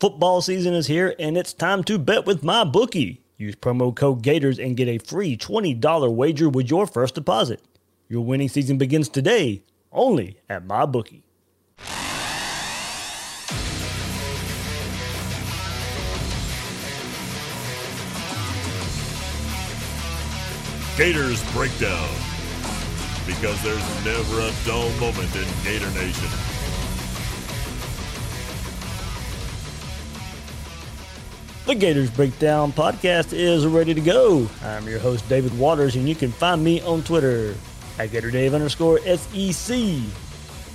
Football season is here, and it's time to bet with MyBookie. Use promo code Gators and get a free $20 wager with your first deposit. Your winning season begins today, only at MyBookie. Gators Breakdown. Because there's never a dull moment in Gator Nation. The Gators Breakdown podcast is ready to go. I'm your host, David Waters, and you can find me on Twitter at GatorDave underscore SEC.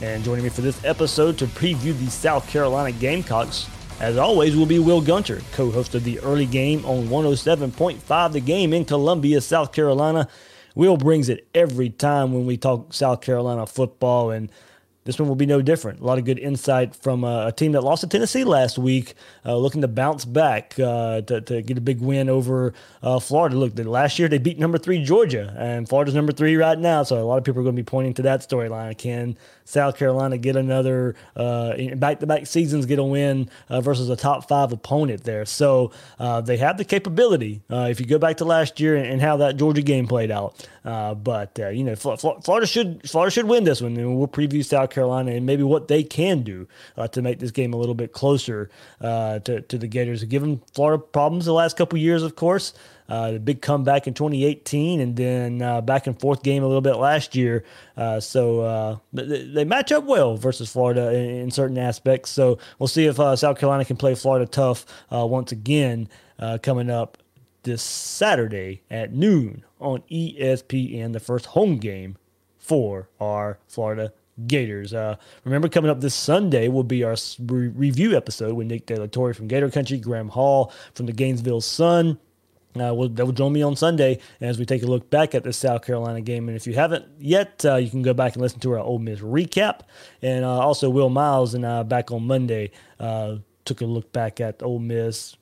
And joining me for this episode to preview the South Carolina Gamecocks, as always, will be Will Gunter, co host of the early game on 107.5 The Game in Columbia, South Carolina. Will brings it every time when we talk South Carolina football, and this one will be no different. A lot of good insight from uh, a team that lost to Tennessee last week, uh, looking to bounce back uh, to, to, get a big win over uh, Florida. Look, the, last year they beat number three Georgia, and Florida's number three right now. So a lot of people are going to be pointing to that storyline. Can South Carolina get another back to back seasons, get a win uh, versus a top five opponent there? So uh, they have the capability. if you go back to last year and, and, how that Georgia game played out, but you know Florida should Florida should win this one, and we'll preview South Carolina. And maybe what they can do uh, to make this game a little bit closer uh, to, to the Gators. Given Florida problems the last couple years, of course. Uh, the big comeback in 2018 and then uh, back and forth game a little bit last year. Uh, so uh, they, they, match up well versus Florida in, in certain aspects. So we'll see if uh, South Carolina can play Florida tough once again coming up this Saturday at noon on ESPN, the first home game for our Florida Gators. Uh, remember, coming up this Sunday will be our re- review episode with Nick De La Torre from Gator Country, Graham Hall from the Gainesville Sun. Uh, will, that will join me on Sunday as we take a look back at the South Carolina game. And if you haven't yet, uh, you can go back and listen to our Ole Miss recap. And uh, also, Will Miles and I back on Monday uh, took a look back at Ole Miss,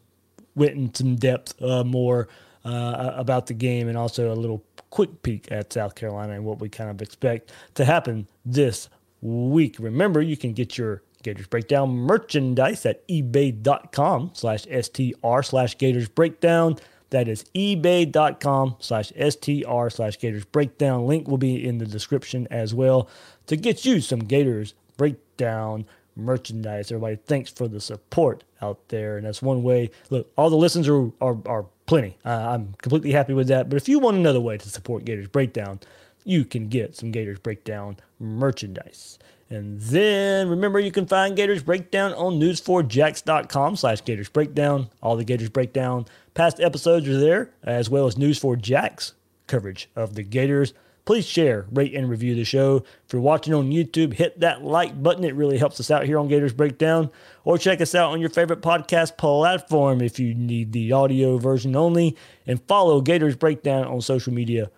went in some depth uh, more uh, about the game, and also a little quick peek at South Carolina and what we kind of expect to happen this week. Remember, you can get your Gators Breakdown merchandise at ebay.com slash STR slash Gators Breakdown. That is ebay.com slash STR slash Gators Breakdown. Link will be in the description as well to get you some Gators Breakdown merchandise. Everybody, thanks for the support out there. And that's one way. Look, all the listens are, are, are plenty. Uh, I'm completely happy with that. But if you want another way to support Gators Breakdown, you can get some Gators Breakdown merchandise. And then remember, you can find Gators Breakdown on news4jax.com slash Gators Breakdown. All the Gators Breakdown past episodes are there, as well as News4Jax coverage of the Gators. Please share, rate, and review the show. If you're watching on YouTube, hit that like button. It really helps us out here on Gators Breakdown. Or check us out on your favorite podcast platform if you need the audio version only. And follow Gators Breakdown on social media.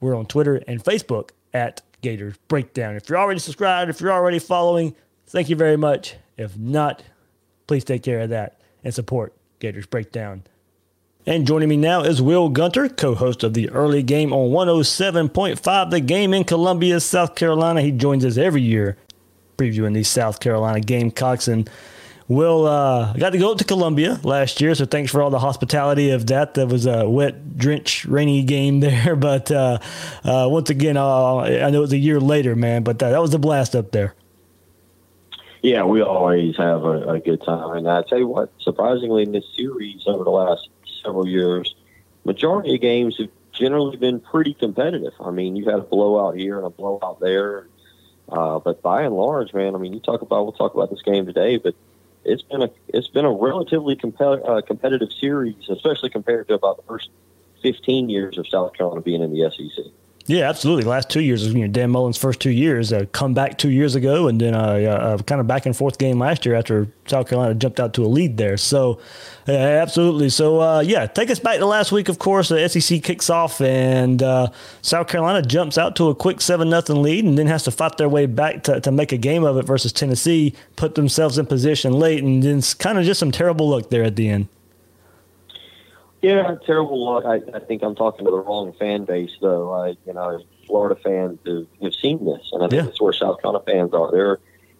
We're on Twitter and Facebook at Gators Breakdown. If you're already subscribed, if you're already following, thank you very much. If not, please take care of that and support Gators Breakdown. And joining me now is Will Gunter, co host of the early game on 107.5, the game in Columbia, South Carolina. He joins us every year previewing these South Carolina Gamecocks. And Will, uh, got to go to Columbia last year, so thanks for all the hospitality of that. That was a wet, drenched, rainy game there. But uh, uh, once again, uh, I know it was a year later, man, but that, that was a blast up there. Yeah, we always have a, a good time. And I tell you what, surprisingly, in this series over the last several years, majority of games have generally been pretty competitive. I mean, you've had a blowout here and a blowout there. Uh, but by and large, man, I mean, you talk about we'll talk about this game today, but it's been a it's been a relatively compel, uh, competitive series, especially compared to about the first 15 years of South Carolina being in the SEC. Yeah, absolutely. Last two years, you know, Dan Mullen's first two years, come back two years ago, and then a, kind of back and forth game last year after South Carolina jumped out to a lead there. So, uh, absolutely. So, uh, yeah, take us back to last week. Of course, the SEC kicks off, and uh, South Carolina jumps out to a quick seven nothing lead, and then has to fight their way back to, to make a game of it versus Tennessee. Put themselves in position late, and then kind of just some terrible luck there at the end. Yeah, terrible luck. I, I think I'm talking to the wrong fan base, though. I, you know, Florida fans have, have seen this, and I think yeah. that's where South Carolina fans are. They're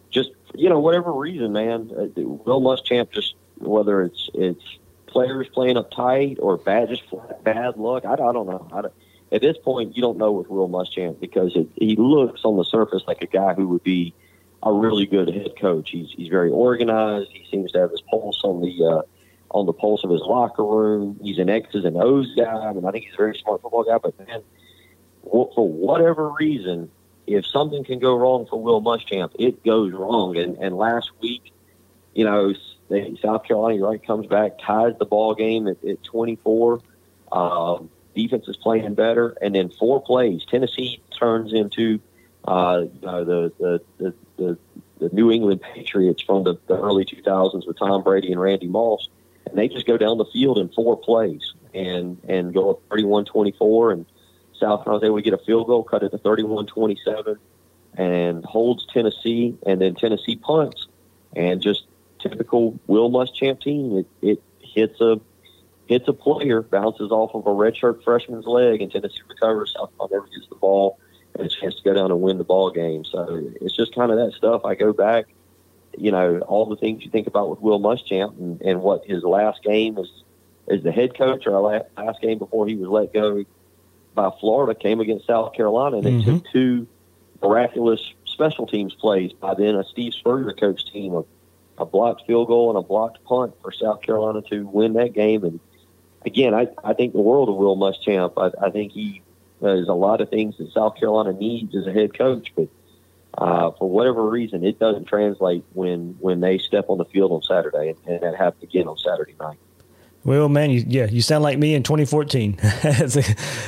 just, you know, whatever reason, man. Uh, Will Muschamp just whether it's it's players playing up tight or bad, just flat bad luck. I, I don't know. I don't, at this point, you don't know with Will Muschamp because it, he looks on the surface like a guy who would be a really good head coach. He's he's very organized. He seems to have his pulse on the uh, on the pulse of his locker room. He's an X's and O's guy. Mean, I think he's a very smart football guy. But man, for whatever reason, if something can go wrong for Will Muschamp, it goes wrong. And and last week, you know, South Carolina right comes back, ties the ball game at, at 24. Um, defense is playing better, and then four plays, Tennessee turns into uh, uh, the, the, the the the New England Patriots from the, the early 2000s with Tom Brady and Randy Moss and they just go down the field in four plays and and go up 31-24 and South Carolina we get a field goal, cut it to 31-27 and holds Tennessee and then Tennessee punts and just typical Will Muschamp team. It, it hits a hits a player, bounces off of a redshirt freshman's leg, and Tennessee recovers. South Carolina never gets the ball and a chance to go down and win the ball game. So it's just kind of that stuff. I go back you know, all the things you think about with Will Muschamp and, and what his last game as as the head coach or last, last game before he was let go by Florida came against South Carolina, and mm-hmm. it took two miraculous special teams plays by then a Steve Spurrier coach team, a, a blocked field goal and a blocked punt for South Carolina to win that game. And again, I, I think the world of Will Muschamp. I, I think he there's a lot of things that South Carolina needs as a head coach, but uh, for whatever reason, it doesn't translate when when they step on the field on Saturday, and, and that happened again on Saturday night. Well, man, you, yeah, you sound like me in 2014.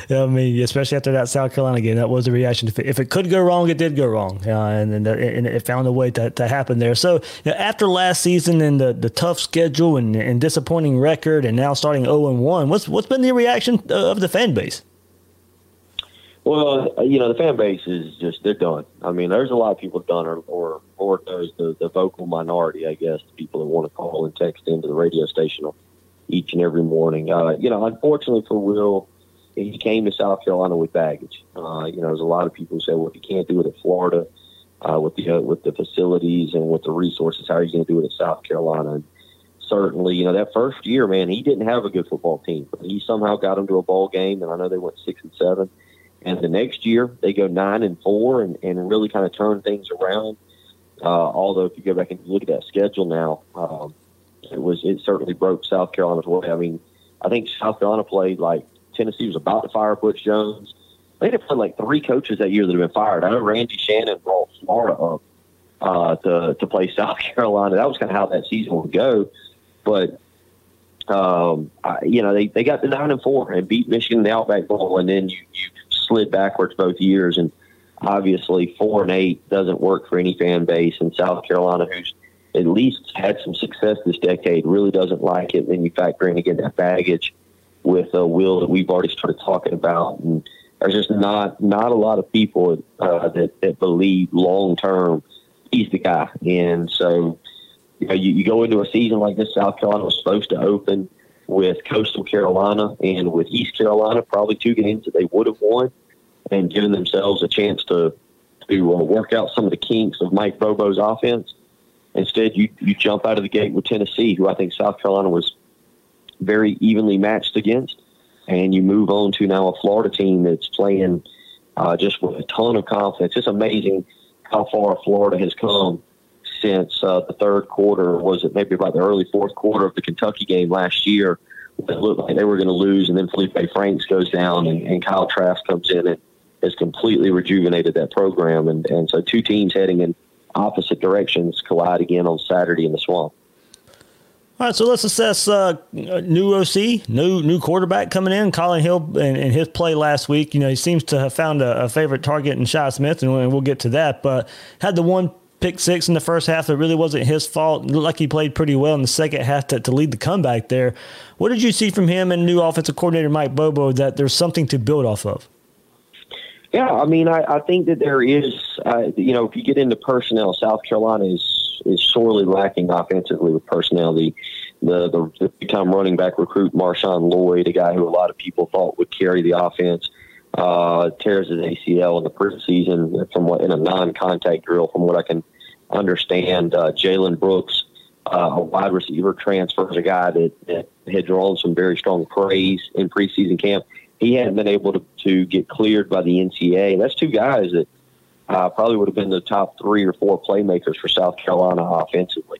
I mean, especially after that South Carolina game, that was the reaction. If it, if it could go wrong, it did go wrong, uh, and, and, and it found a way to, to happen there. So you know, after last season and the, the tough schedule and, and disappointing record, and now starting 0 and 1, what's what's been the reaction of the fan base? Well, you know, the fan base is just, they're done. I mean, there's a lot of people done, or, or, or there's the, the vocal minority, I guess, the people that want to call and text into the radio station each and every morning. Uh, you know, unfortunately for Will, he came to South Carolina with baggage. Uh, you know, there's a lot of people who say, well, if you can't do it at Florida, uh, with the uh, with the facilities and with the resources, how are you going to do it at South Carolina? And certainly, you know, that first year, man, he didn't have a good football team, but he somehow got them to a bowl game, and I know they went six and seven. And the next year they go nine and four and, and really kind of turn things around. Uh, although if you go back and look at that schedule now, um, it was it certainly broke South Carolina's way. I mean, I think South Carolina played like Tennessee was about to fire Butch Jones. They had played like three coaches that year that have been fired. I know Randy Shannon brought Florida up uh, to to play South Carolina. That was kind of how that season would go. But um, I, you know, they, they got the nine and four and beat Michigan in the Outback Bowl, and then you, you slid backwards both years. And obviously, four and eight doesn't work for any fan base. And South Carolina, who's at least had some success this decade, really doesn't like it. Then you factor in again that baggage with a Will that we've already started talking about, and there's just not not a lot of people uh, that that believe long term he's the guy. And so, you know, you, you go into a season like this. South Carolina was supposed to open with Coastal Carolina and with East Carolina, probably two games that they would have won, and given themselves a chance to to uh, work out some of the kinks of Mike Bobo's offense. Instead, you you jump out of the gate with Tennessee, who I think South Carolina was very evenly matched against, and you move on to now a Florida team that's playing uh, just with a ton of confidence. It's amazing how far Florida has come since uh, the third quarter. Was it maybe about the early fourth quarter of the Kentucky game last year? It looked like they were going to lose, and then Felipe Franks goes down, and, and Kyle Trask comes in and has completely rejuvenated that program. And, and so two teams heading in opposite directions collide again on Saturday in the swamp. All right, so let's assess uh, new OC, new new quarterback coming in, Collin Hill, and, and, his play last week. You know, he seems to have found a, a favorite target in Shi Smith, and we'll get to that. But had the one pick six in the first half that really wasn't his fault. It looked like he played pretty well in the second half to, to lead the comeback there. What did you see from him and new offensive coordinator Mike Bobo that there's something to build off of? Yeah, I mean, I, I think that there is, uh, you know, if you get into personnel, South Carolina is is sorely lacking offensively with personnel. The the the, the big time running back recruit Marshawn Lloyd, a guy who a lot of people thought would carry the offense, uh, tears his ACL in the preseason from what in a non contact drill. From what I can understand, uh, Jalen Brooks, uh, a wide receiver transfer, is a guy that, that had drawn some very strong praise in preseason camp. He hadn't been able to, to get cleared by the NCAA. That's two guys that uh, probably would have been the top three or four playmakers for South Carolina offensively.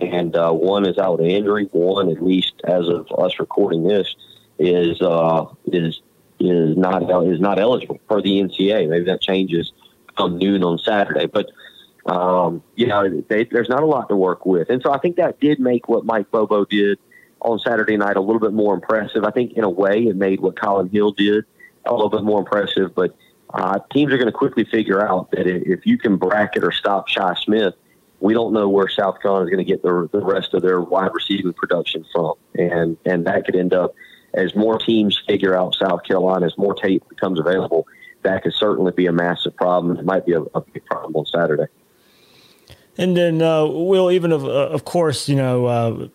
And uh, one is out with injury. One, at least as of us recording this, is uh, is is not is not eligible for the NCAA. Maybe that changes come noon on Saturday, but um, you know they, there's not a lot to work with, and so I think that did make what Mike Bobo did on Saturday night a little bit more impressive. I think in a way it made what Collin Hill did a little bit more impressive, but uh, teams are going to quickly figure out that if you can bracket or stop Shi Smith, we don't know where South Carolina is going to get the, the rest of their wide receiving production from, and and that could end up as more teams figure out South Carolina, as more tape becomes available, that could certainly be a massive problem. It might be a, a big problem on Saturday. And then, uh, Will, even of, uh, of course, you know, uh,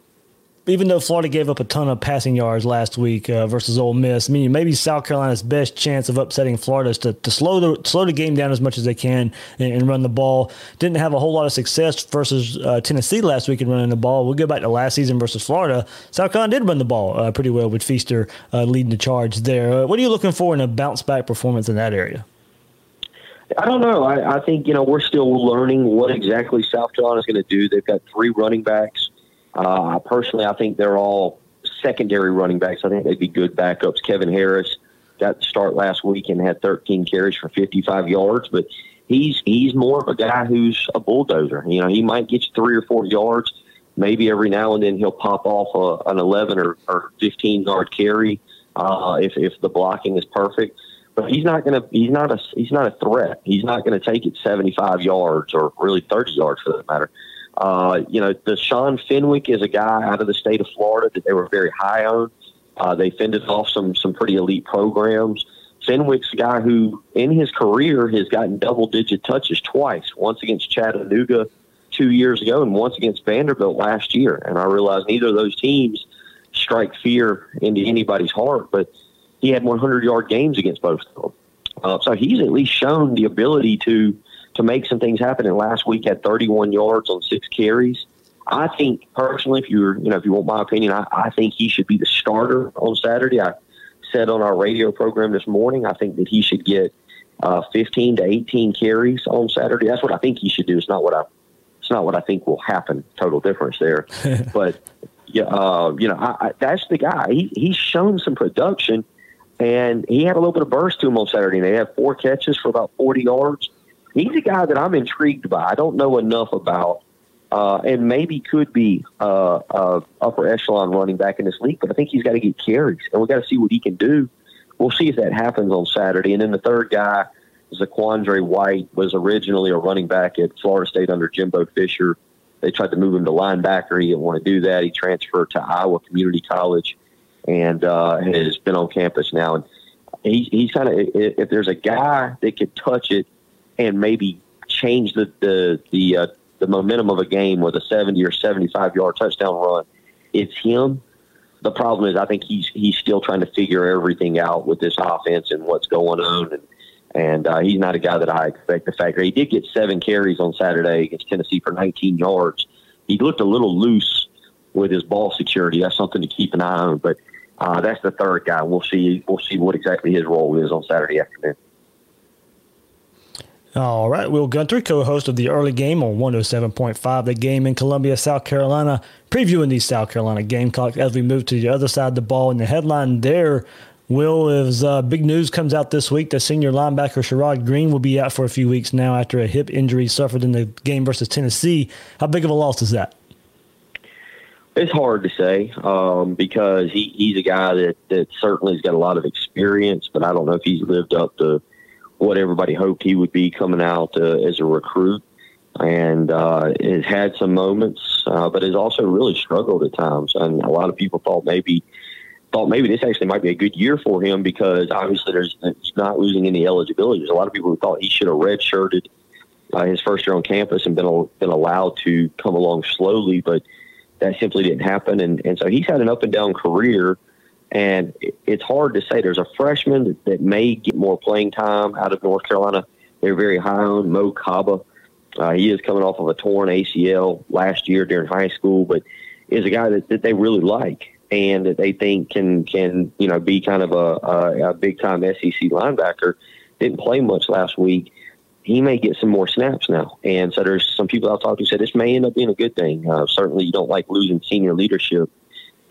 even though Florida gave up a ton of passing yards last week uh, versus Ole Miss, I mean, maybe South Carolina's best chance of upsetting Florida is to, to slow the slow the game down as much as they can and, and run the ball. Didn't have a whole lot of success versus uh, Tennessee last week in running the ball. We'll go back to last season versus Florida. South Carolina did run the ball uh, pretty well with Feaster uh, leading the charge there. Uh, what are you looking for in a bounce back performance in that area? I don't know. I, I think you know we're still learning what exactly South Carolina is going to do. They've got three running backs uh, personally, I think they're all secondary running backs. I think they'd be good backups. Kevin Harris got the start last week and had 13 carries for 55 yards, but he's he's more of a guy who's a bulldozer. You know, he might get you three or four yards. Maybe every now and then he'll pop off a, an 11 or, or 15 yard carry uh, if if the blocking is perfect. But he's not to. He's not a. He's not a threat. He's not to take it 75 yards or really 30 yards for that matter. Uh, you know, Deshaun Fenwick is a guy out of the state of Florida that they were very high on. Uh, they fended off some some pretty elite programs. Fenwick's a guy who, in his career, has gotten double digit touches twice. Once against Chattanooga two years ago, and once against Vanderbilt last year. And I realize neither of those teams strike fear into anybody's heart, but he had 100 yard games against both of them. Uh, so he's at least shown the ability to to make some things happen. And last week had 31 yards on six carries. I think personally, if you're, you know, if you want my opinion, I, I think he should be the starter on Saturday. I said on our radio program this morning, I think that he should get uh, 15 to 18 carries on Saturday. That's what I think he should do. It's not what I, it's not what I think will happen. Total difference there, but yeah, uh, you know, I, I, that's the guy. He, he's shown some production, and he had a little bit of burst to him on Saturday. And They had four catches for about 40 yards he's a guy that I'm intrigued by. I don't know enough about, uh, and maybe could be uh, uh, upper echelon running back in this league. But I think he's got to get carries, and we got to see what he can do. We'll see if that happens on Saturday. And then the third guy, Zaquandre White, was originally a running back at Florida State under Jimbo Fisher. They tried to move him to linebacker. He didn't want to do that. He transferred to Iowa Community College and uh, has been on campus now. And he's, he's kind of if there's a guy that could touch it and maybe change the the the, uh, the momentum of a game with a 70 or 75 yard touchdown run, it's him. The problem is, I think he's he's still trying to figure everything out with this offense and what's going on, and and uh, he's not a guy that I expect to factor. He did get seven carries on Saturday against Tennessee for 19 yards. He looked a little loose with his ball security. That's something to keep an eye on. But uh, that's the third guy. We'll see. We'll see what exactly his role is on Saturday afternoon. All right, Will Gunter, co-host of the early game on 107.5, the game in Columbia, South Carolina, previewing the South Carolina Gamecocks as we move to the other side of the ball. And the headline there, Will, is uh, big news comes out this week The senior linebacker Sherrod Greene will be out for a few weeks now after a hip injury suffered in the game versus Tennessee. How big of a loss is that? It's hard to say um, because he, he's a guy that, that certainly has got a lot of experience, but I don't know if he's lived up to – what everybody hoped he would be coming out uh, as a recruit, and uh, has had some moments, uh, but has also really struggled at times. And a lot of people thought maybe thought maybe this actually might be a good year for him because obviously there's he's not losing any eligibility. There's a lot of people who thought he should have redshirted uh, his first year on campus and been been allowed to come along slowly, but that simply didn't happen. And and so he's had an up and down career. And it's hard to say. There's a freshman that, may get more playing time out of North Carolina. They're very high on Mo Kaba. Uh, he is coming off of a torn ACL last year during high school, but is a guy that, that they really like and that they think can can you know be kind of a, a, a big time SEC linebacker. Didn't play much last week. He may get some more snaps now, and so there's some people I've talked to said this may end up being a good thing. Uh, certainly, you don't like losing senior leadership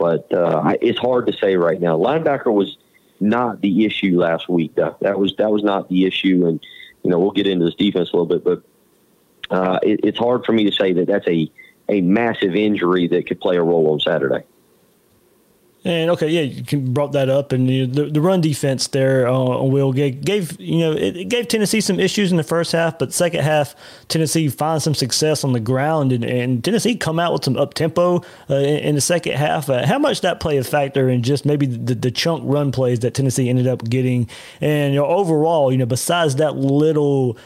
but uh, it's hard to say right now. Linebacker was not the issue last week. Though. That was that was not the issue, and you know we'll get into this defense a little bit, but uh, it, it's hard for me to say that that's a a massive injury that could play a role on Saturday. And okay, yeah, you brought that up, and you the, the run defense there uh, Will gave, gave you know it, it, gave Tennessee some issues in the first half, but second half Tennessee finds some success on the ground, and, and Tennessee come out with some up tempo uh, in, in, the second half. Uh, how much that play a factor in just maybe the, the chunk run plays that Tennessee ended up getting, and you know overall, you know besides that little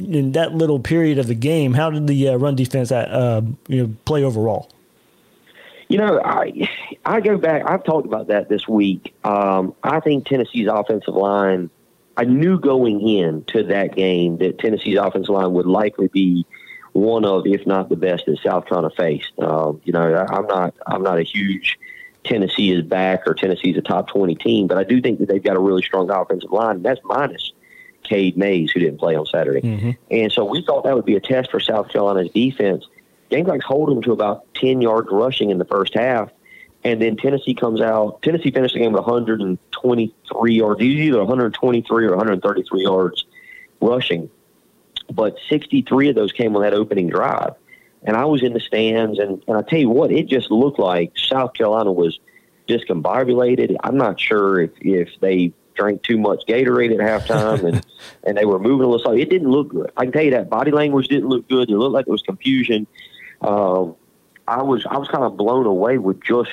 in that little period of the game, how did the uh, run defense uh, you know play overall? You know, I I go back. I've talked about that this week. Um, I think Tennessee's offensive line. I knew going in to that game that Tennessee's offensive line would likely be one of, if not the best, that South Carolina faced. Um, you know, I, I'm not I'm not a huge Tennessee is back or Tennessee's a top twenty team, but I do think that they've got a really strong offensive line. And that's minus Cade Mays, who didn't play on Saturday. Mm-hmm. And so we thought that would be a test for South Carolina's defense. Gamecocks hold them to about 10 yards rushing in the first half. And then Tennessee comes out. Tennessee finished the game with 123 yards, either 123 or 133 yards rushing. But 63 of those came on that opening drive. And I was in the stands, and, and I tell you what, it just looked like South Carolina was discombobulated. I'm not sure if, if they drank too much Gatorade at halftime and, and they were moving a little slow. It didn't look good. I can tell you that. Body language didn't look good. It looked like there was confusion um, I was I was kind of blown away with just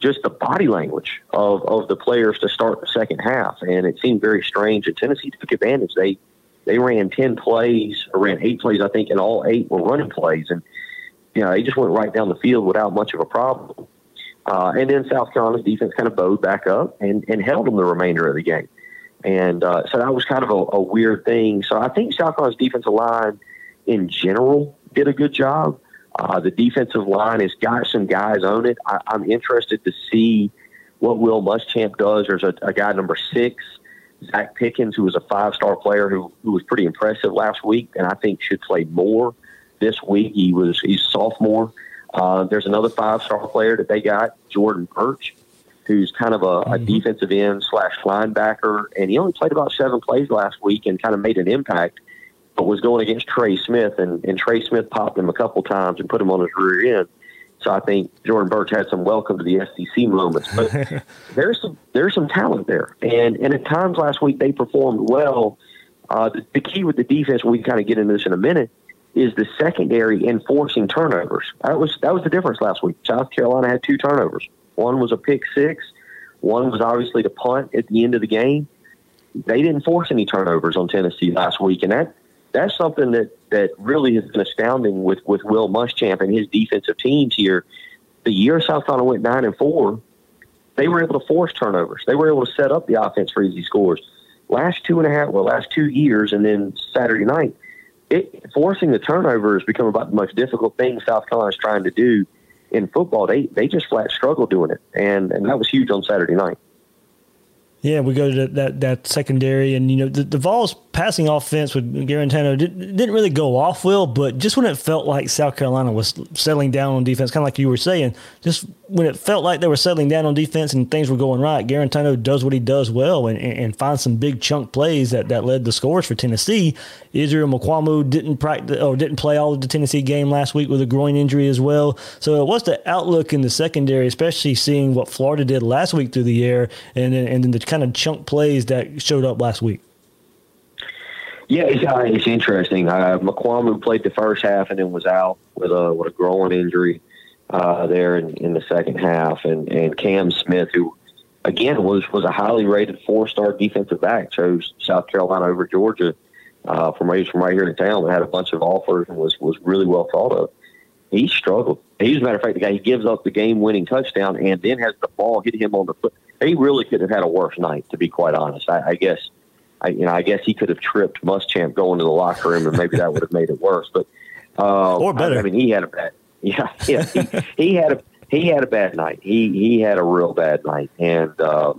just the body language of, of the players to start the second half, and it seemed very strange. And Tennessee took advantage. They they ran ten plays or ran eight plays, I think, and all eight were running plays, and you know they just went right down the field without much of a problem. Uh, and then South Carolina's defense kind of bowed back up and, and held them the remainder of the game. And uh, so that was kind of a, a weird thing. So I think South Carolina's defensive line in general did a good job. Uh, the defensive line has got some guys on it. I, I'm interested to see what Will Muschamp does. There's a, a guy number six, Zacch Pickens, who was a five star player who, who was pretty impressive last week, and I think should play more this week. He was he's sophomore. Uh, there's another five star player that they got, Jordan Burch, who's kind of a, a mm-hmm. defensive end slash linebacker, and he only played about seven plays last week and kind of made an impact was going against Trey Smith, and, and Trey Smith popped him a couple times and put him on his rear end. So I think Jordan Burch had some welcome to the SEC moments. But there's some there's some talent there, and and at times last week they performed well. Uh, the, the key with the defense, we can kind of get into this in a minute, is the secondary enforcing turnovers. That was that was the difference last week. South Carolina had two turnovers. One was a pick six. One was obviously the punt at the end of the game. They didn't force any turnovers on Tennessee last week, and that that's something that, that really has been astounding with, with Will Muschamp and his defensive teams here. The year South Carolina went nine and four, they were able to force turnovers. They were able to set up the offense for easy scores. Last two and a half, well, last two years, and then Saturday night, it, forcing the turnover has become about the most difficult thing South Carolina is trying to do in football. They they just flat struggle doing it, and and that was huge on Saturday night. Yeah, we go to that that secondary, and you know the, the Vols passing offense with Guarantano didn't, didn't really go off well, but just when it felt like South Carolina was settling down on defense, kind of like you were saying, just when it felt like they were settling down on defense and things were going right, Guarantano does what he does well and, and finds some big chunk plays that, that led the scores for Tennessee. Israel Mukuamu didn't practice or didn't play all of the Tennessee game last week with a groin injury as well. So what's the outlook in the secondary, especially seeing what Florida did last week through the air and and then the kind of chunk plays that showed up last week? Yeah, it's, uh, it's interesting. Uh, played the first half and then was out with a with a groin injury uh, there in, in the second half, and and Cam Smith, who again was was a highly rated four star defensive back, chose South Carolina over Georgia uh, from right from right here in town. Had a bunch of offers and was was really well thought of. He struggled. He's, a matter of fact, the guy he gives up the game winning touchdown and then has the ball hit him on the foot. He really could have had a worse night, to be quite honest. I, I guess I, you know, I guess he could have tripped Muschamp going to the locker room, and maybe that would have made it worse. But uh, or better. I, I mean, he had a bad, yeah, yeah. He, he, had a he had a bad night. He he had a real bad night, and uh,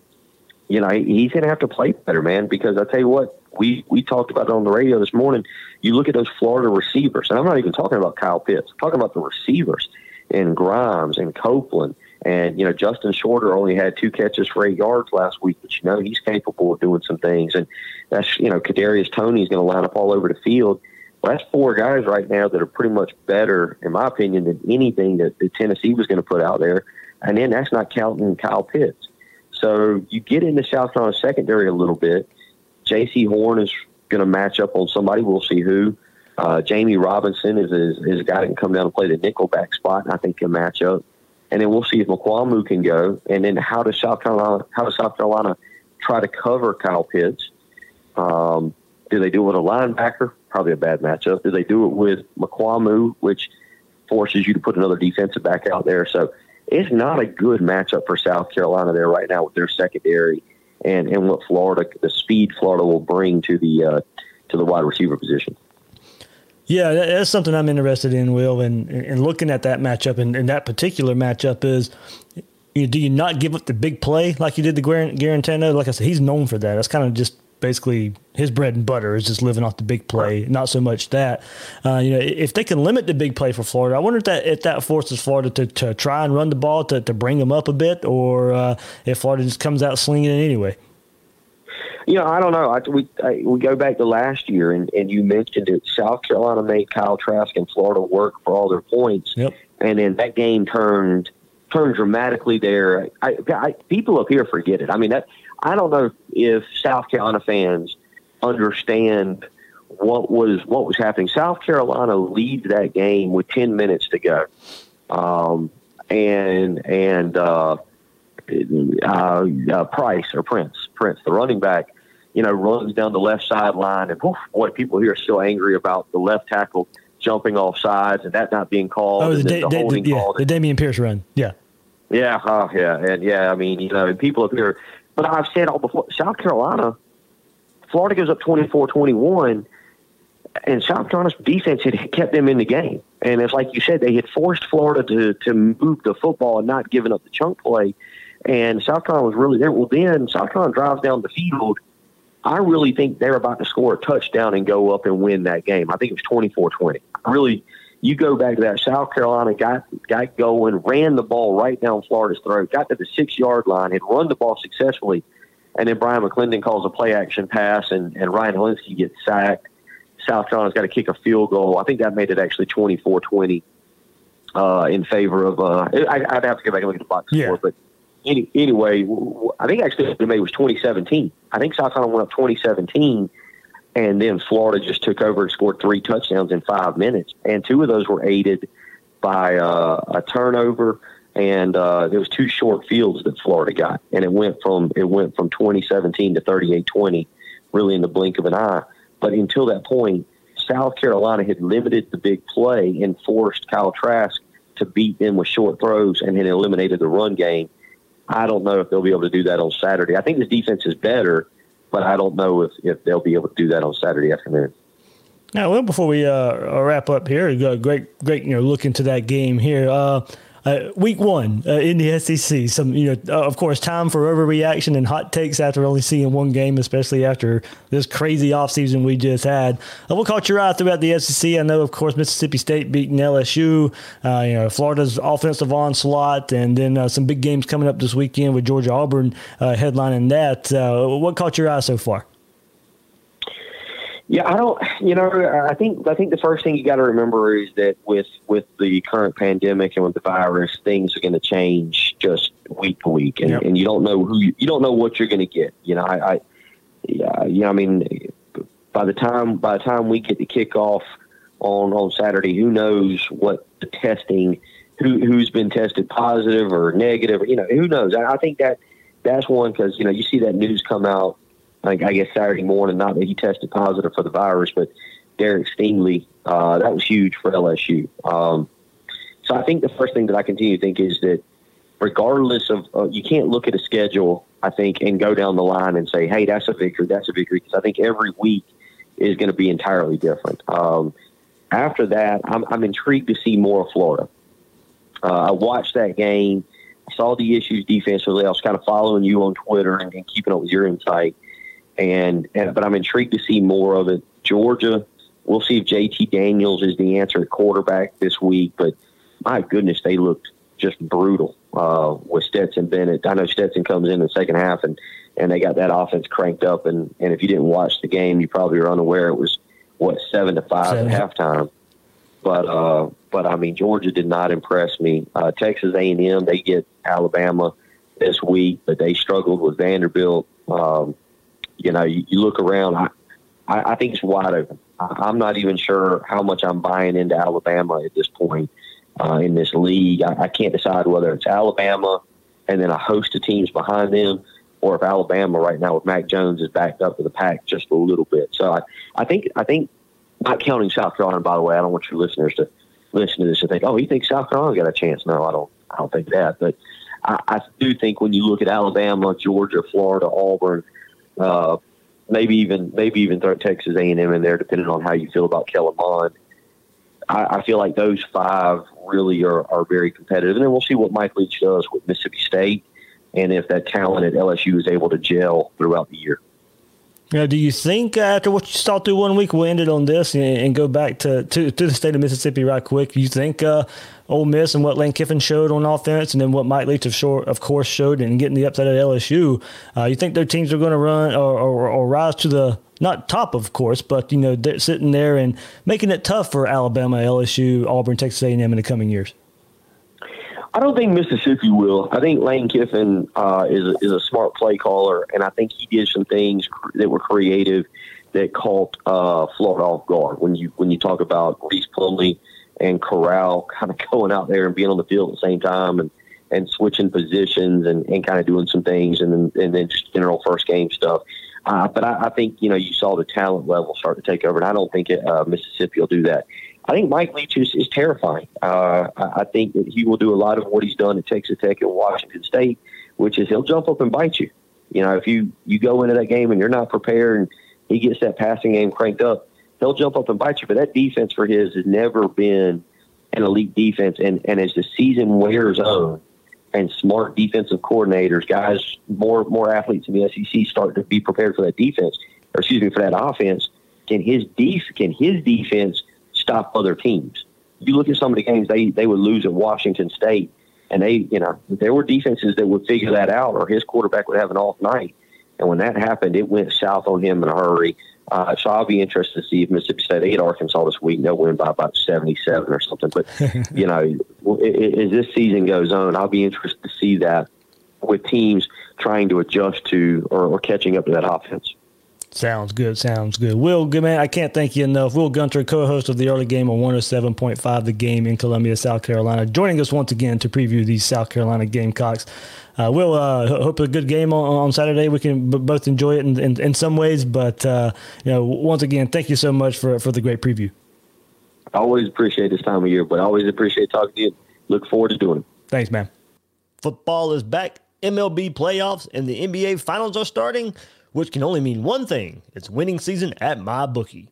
you know he, he's going to have to play better, man. Because I tell you what, we we talked about it on the radio this morning. You look at those Florida receivers, and I'm not even talking about Kyle Pitts. I'm talking about the receivers and Grimes and Copeland and, you know, Justin Shorter only had two catches for eight yards last week, but, you know, he's capable of doing some things. And that's, you know, Kadarius Toney is going to line up all over the field. Well, that's four guys right now that are pretty much better, in my opinion, than anything that, that Tennessee was going to put out there. And then that's not counting Kyle Pitts. So you get into South Carolina secondary a little bit. Jaycee Horn is going to match up on somebody. We'll see who. Uh, Jammie Robinson is, is, is a guy that can come down and play the nickelback spot, I think can match up and then we'll see if Mukuamu can go. And then how does South Carolina how does South Carolina try to cover Kyle Pitts? Um, do they do it with a linebacker? Probably a bad matchup. Do they do it with Mukuamu, which forces you to put another defensive back out there? So it's not a good matchup for South Carolina there right now with their secondary and, and what Florida, the speed Florida will bring to the uh, to the wide receiver position. Yeah, that's something I'm interested in, Will, and, and looking at that matchup and, and that particular matchup is you know, do you not give up the big play like you did the Guarantano? Like I said, he's known for that. That's kind of just basically his bread and butter is just living off the big play, right. not so much that. Uh, you know, if they can limit the big play for Florida, I wonder if that if that forces Florida to, to try and run the ball to, to bring them up a bit, or uh, if Florida just comes out slinging it anyway. You know, I don't know. I, we I, we go back to last year, and, and you mentioned it. South Carolina made Kyle Trask and Florida work for all their points, yep. and then that game turned turned dramatically. There, I, I, people up here forget it. I mean, that I don't know if South Carolina fans understand what was what was happening. South Carolina leads that game with ten minutes to go, um, and and uh, uh, uh, Price or Prince, Prince, the running back, you know, runs down the left sideline, and boy, people here are still angry about the left tackle jumping off sides and that not being called. Oh, the, da- the, holding yeah, call. the Dameon Pierce run, yeah, yeah, oh, yeah, and yeah. I mean, you know, people up here, but I've said all before. South Carolina, Florida goes up 24-21, and South Carolina's defense had kept them in the game. And it's like you said, they had forced Florida to to move the football and not giving up the chunk play. And South Carolina was really there. Well, then South Carolina drives down the field. I really think they're about to score a touchdown and go up and win that game. I think it was 24 20. Really, you go back to that. South Carolina got, got going, ran the ball right down Florida's throat, got to the six yard line, had run the ball successfully. And then Bryan McClendon calls a play action pass, and, and Ryan Hilinski gets sacked. South Carolina's got to kick a field goal. I think that made it actually 24 20 uh, in favor of. Uh, I, would have to go back and look at the box yeah. score, but any, anyway, I think actually May was 2017. I think South Carolina went up 2017, and then Florida just took over and scored three touchdowns in five minutes, and two of those were aided by uh, a turnover, and uh, there was two short fields that Florida got, and it went from it went from 2017 to 38-20, really in the blink of an eye. But until that point, South Carolina had limited the big play and forced Kyle Trask to beat them with short throws and had eliminated the run game I don't know if they'll be able to do that on Saturday. I think this defense is better, but I don't know if, if they'll be able to do that on Saturday afternoon. Now, well, before we uh, wrap up here, great, great, you know, look into that game here. Uh, uh, week one uh, in the SEC. Some, you know, uh, of course, time for overreaction and hot takes after only seeing one game, especially after this crazy offseason we just had. Uh, what caught your eye throughout the SEC? I know, of course, Mississippi State beating LSU. Uh, you know, Florida's offensive onslaught, and then uh, some big games coming up this weekend with Georgia Auburn headlining that. what caught your eye so far? Yeah, I don't. You know, I think I think the first thing you got to remember is that with with the current pandemic and with the virus, things are going to change just week to week, and, yep. and you don't know who you, you don't know what you're going to get. You know, I, I yeah, you know, I mean, by the time by the time we get the kickoff on on Saturday, who knows what the testing, who who's been tested positive or negative, or, you know, who knows? I, I think that that's one because you know you see that news come out I, I guess Saturday morning. Not that he tested positive for the virus, but Derek Stingley, uh, that was huge for LSU. Um, so I think the first thing that I continue to think is that regardless of, uh, you can't look at a schedule, I think, and go down the line and say, hey, that's a victory, that's a victory, because I think every week is going to be entirely different. Um, after that, I'm, I'm intrigued to see more of Florida. Uh, I watched that game. Saw the issues defensively. I was kind of following you on Twitter and, and keeping up with your insight and, and but I'm intrigued to see more of it. Georgia, we'll see if JT Daniels is the answer at quarterback this week. But my goodness, they looked just brutal uh, with Stetson Bennett. I know Stetson comes in the second half and and they got that offense cranked up. And and if you didn't watch the game, you probably were unaware it was what seven to five seven. at halftime. But uh, but I mean, Georgia did not impress me. Uh, Texas A and M they get Alabama this week, but they struggled with Vanderbilt. Um, you know, you, you look around. I, I, I think it's wide open. I, am not even sure how much I'm buying into Alabama at this point uh, in this league. I, I can't decide whether it's Alabama and then a host of teams behind them, or if Alabama right now with Mac Jones is backed up to the pack just a little bit. So I, I think I think not counting South Carolina. By the way, I don't want your listeners to listen to this and think, oh, you think South Carolina got a chance? No, I don't. I don't think that. But I, I do think when you look at Alabama, Georgia, Florida, Auburn uh, maybe even maybe even throw Texas A and M in there, depending on how you feel about Kellen Mond. I, I feel like those five really are, are very competitive, and then we'll see what Mike Leach does with Mississippi State, and if that talent at LSU is able to gel throughout the year. Now, do you think uh, after what you saw through one week, we'll end it on this and, and go back to, to, to, the state of Mississippi right quick? You think uh, Ole Miss and what Lane Kiffin showed on offense, and then what Mike Leach, of, short, of course, showed in getting the upset at LSU, uh, you think their teams are going to run or, or, or, rise to the not top, of course, but you know, sitting there and making it tough for Alabama, LSU, Auburn, Texas A&M in the coming years? I don't think Mississippi will. I think Lane Kiffin uh, is a, is a smart play caller, and I think he did some things that were creative that caught uh, Florida off guard. When you when you talk about Rhys Plumlee and Corral kind of going out there and being on the field at the same time, and and switching positions and, and kind of doing some things, and then and then just general first game stuff. Uh, but I, I think you know you saw the talent level start to take over, and I don't think it, uh, Mississippi will do that. I think Mike Leach is, is terrifying. Uh, I, I think that he will do a lot of what he's done at Texas Tech and Washington State, which is he'll jump up and bite you. You know, if you you go into that game and you're not prepared, and he gets that passing game cranked up, he'll jump up and bite you. But that defense for his has never been an elite defense, and and as the season wears on, and smart defensive coordinators, guys, more more athletes in the SEC start to be prepared for that defense, or excuse me, for that offense. Can his def can his defense stop other teams. You look at some of the games they they would lose at Washington State, and they you know there were defenses that would figure that out, or his quarterback would have an off night. And when that happened, it went south on him in a hurry. Uh, so I'll be interested to see if Mississippi State they get Arkansas this week. They'll win by about seventy-seven or something. But you know, as this season goes on, I'll be interested to see that with teams trying to adjust to or, or catching up to that offense. Sounds good. Sounds good. Will, good man. I can't thank you enough. Will Gunter, co-host of the early game on 107.5 The Game in Columbia, South Carolina, joining us once again to preview these South Carolina Gamecocks. Uh, Will, uh, hope a good game on, on Saturday. We can b- both enjoy it in, in, in some ways, but uh, you know, once again, thank you so much for for the great preview. I always appreciate this time of year, but I always appreciate talking to you. Look forward to doing it. Thanks, man. Football is back. MLB playoffs and the NBA finals are starting which can only mean one thing it's winning season at MyBookie.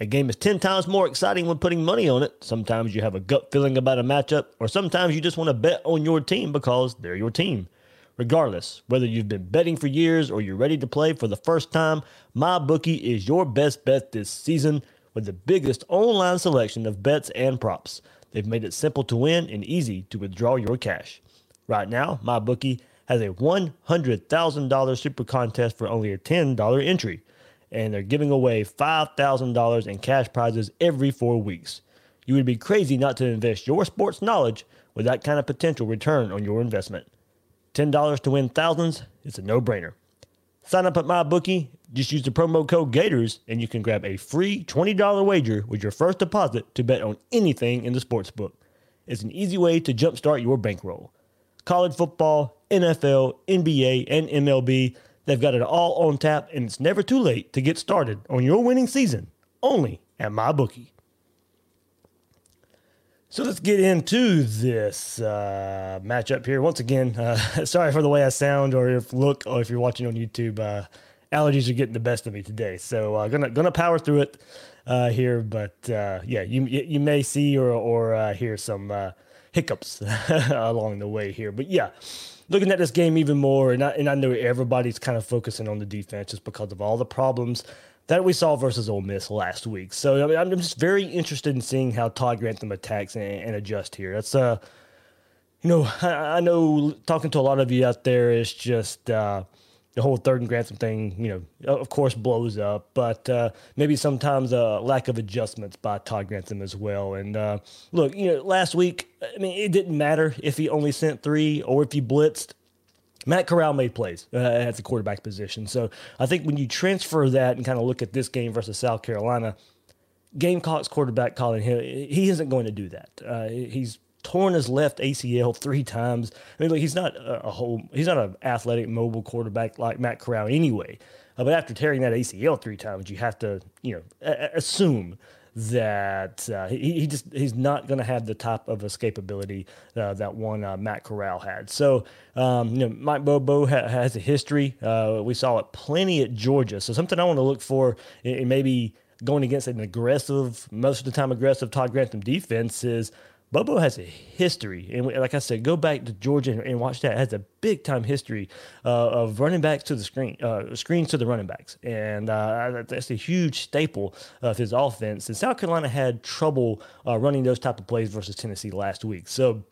A game is 10 times more exciting when putting money on it. Sometimes you have a gut feeling about a matchup, or sometimes you just want to bet on your team because they're your team. Regardless, whether you've been betting for years or you're ready to play for the first time, MyBookie is your best bet this season with the biggest online selection of bets and props. They've made it simple to win and easy to withdraw your cash. Right now, MyBookie has a $100,000 super contest for only a $10 entry and they're giving away $5,000 in cash prizes every four weeks. You would be crazy not to invest your sports knowledge with that kind of potential return on your investment. $10 to win thousands, it's a no brainer. Sign up at MyBookie, just use the promo code Gators, and you can grab a free $20 wager with your first deposit to bet on anything in the sports book. It's an easy way to jumpstart your bankroll. College football, NFL, NBA, and MLB They've got it all on tap, and it's never too late to get started on your winning season only at MyBookie. So let's get into this uh, matchup here. Once again, uh, sorry for the way I sound or if look, or if you're watching on YouTube. Uh, allergies are getting the best of me today, so uh, gonna gonna power through it uh, here. But uh, yeah, you you may see or or uh, hear some hiccups along the way here. But yeah, looking at this game even more, and I, and I know everybody's kind of focusing on the defense just because of all the problems that we saw versus Ole Miss last week. So I mean, I'm just very interested in seeing how Todd Grantham attacks and, and adjusts here. That's uh, you know, I, I, know talking to a lot of you out there is just uh, the whole third and Grantham thing, you know, of course blows up, but uh, maybe sometimes a lack of adjustments by Todd Grantham as well. And uh, look, you know, last week, I mean, it didn't matter if he only sent three or if he blitzed. Matt Corral made plays uh, at the quarterback position. So I think when you transfer that and kind of look at this game versus South Carolina, Gamecocks quarterback Collin Hill, he isn't going to do that. Uh, he's torn his left ACL three times. I mean, like he's not a, whole, he's not an athletic, mobile quarterback like Matt Corral anyway. Uh, but after tearing that ACL three times, you have to, you know, a- assume that uh, he, he just he's not going to have the type of escapability uh, that one uh, Matt Corral had. So um, you know Mike Bobo ha- has a history. Uh, we saw it plenty at Georgia. So something I want to look for in maybe going against an aggressive, most of the time aggressive Todd Grantham defense is Bobo has a history, and like I said, go back to Georgia and, and watch that. It has a big time history uh, of running backs to the screen, uh, screens to the running backs, and uh, that's a huge staple of his offense. And South Carolina had trouble uh, running those type of plays versus Tennessee last week, so.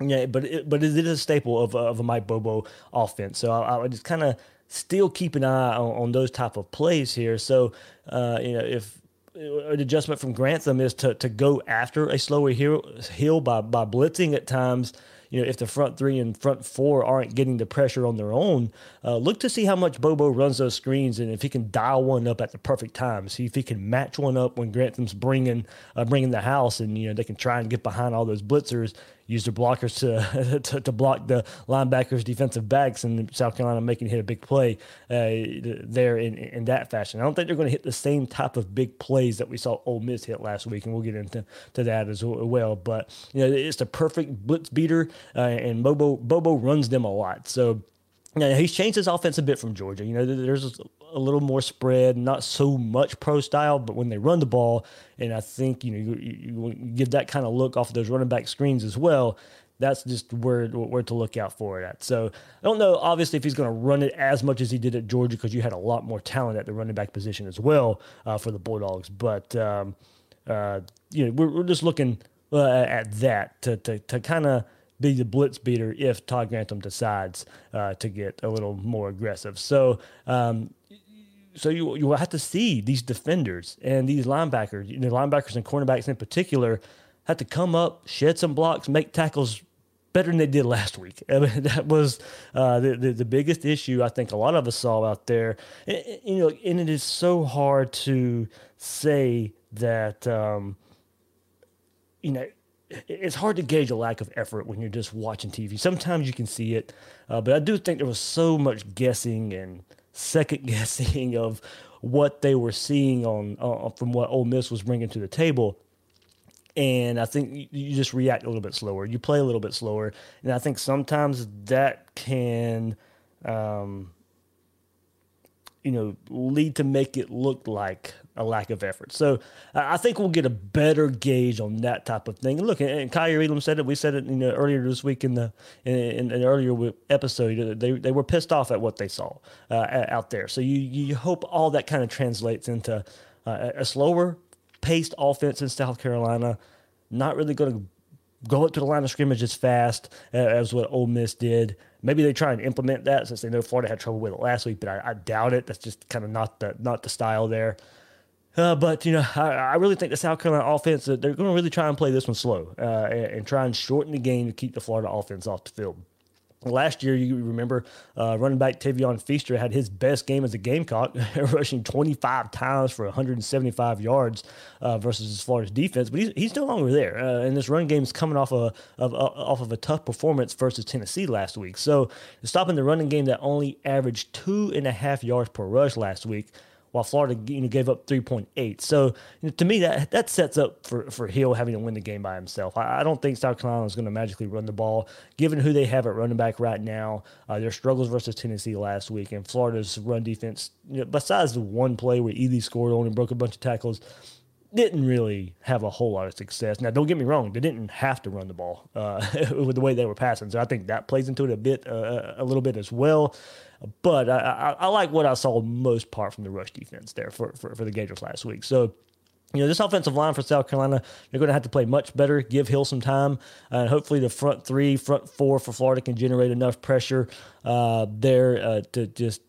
Yeah, but it, but it is a staple of, of a Mike Bobo offense. So I, I just kind of still keep an eye on, on, those type of plays here. So uh, you know if an adjustment from Grantham is to, to go after a slower hill, hill by, by blitzing at times. You know, if the front three and front four aren't getting the pressure on their own, uh, look to see how much Bobo runs those screens and if he can dial one up at the perfect time. See if he can match one up when Grantham's bringing uh, bringing the house, and you know they can try and get behind all those blitzers use their blockers to, to, to block the linebackers, defensive backs, and South Carolina making hit a big play uh, there in, in that fashion. I don't think they're going to hit the same type of big plays that we saw Ole Miss hit last week, and we'll get into to that as well. But you know, it's the perfect blitz beater, uh, and Bobo Bobo runs them a lot. So. Yeah, he's changed his offense a bit from Georgia. You know, there's a little more spread, not so much pro style, but when they run the ball, and I think you know you, you, give that kind of look off of those running back screens as well. That's just where where to look out for it at. So I don't know, obviously, if he's going to run it as much as he did at Georgia because you had a lot more talent at the running back position as well uh, for the Bulldogs. But um, uh, you know, we're, we're just looking uh, at that to to, to kind of be the blitz beater if Todd Grantham decides uh, to get a little more aggressive. So um, so you you have to see these defenders and these linebackers, you know, linebackers and cornerbacks in particular, have to come up, shed some blocks, make tackles better than they did last week. I mean, that was uh, the, the, the biggest issue I think a lot of us saw out there. And, you know, and it is so hard to say that um, you know it's hard to gauge a lack of effort when you're just watching TV. Sometimes you can see it, uh, but I do think there was so much guessing and second guessing of what they were seeing on uh, from what Ole Miss was bringing to the table. And I think you just react a little bit slower. You play a little bit slower, and I think sometimes that can, um, you know, lead to make it look like a lack of effort. So I think we'll get a better gauge on that type of thing. And look, and Kaiir Elam said it. We said it, you know, earlier this week in the in, an earlier episode. They they were pissed off at what they saw uh, out there. So you you hope all that kind of translates into uh, a slower paced offense in South Carolina. Not really going to go up to the line of scrimmage as fast as what Ole Miss did. Maybe they try and implement that since they know Florida had trouble with it last week, but I, I doubt it. That's just kind of not the not the style there. Uh, but you know, I, I, really think the South Carolina offense they're going to really try and play this one slow uh, and, and, try and shorten the game to keep the Florida offense off the field. Last year, you remember uh, running back Tavien Feaster had his best game as a Gamecock, rushing 25 times for 175 yards uh, versus his Florida's defense. But he's, he's no longer there, uh, and this run game is coming off a of, off of a tough performance versus Tennessee last week. So stopping the running game that only averaged two and a half yards per rush last week while Florida you know, gave up 3.8. So you know, to me, that that sets up for, for Hill having to win the game by himself. I, I don't think South Carolina is going to magically run the ball, given who they have at running back right now, uh, their struggles versus Tennessee last week, and Florida's run defense, you know, besides the one play where Ealy scored on and broke a bunch of tackles, didn't really have a whole lot of success. Now, don't get me wrong; they didn't have to run the ball uh, with the way they were passing. So I think that plays into it a bit, uh, a little bit as well. But I, I, I, like what I saw most part from the rush defense there for, for, for the Gators last week. So you know, this offensive line for South Carolina, they're going to have to play much better, give Hill some time, and hopefully the front three, front four for Florida can generate enough pressure uh, there uh, to just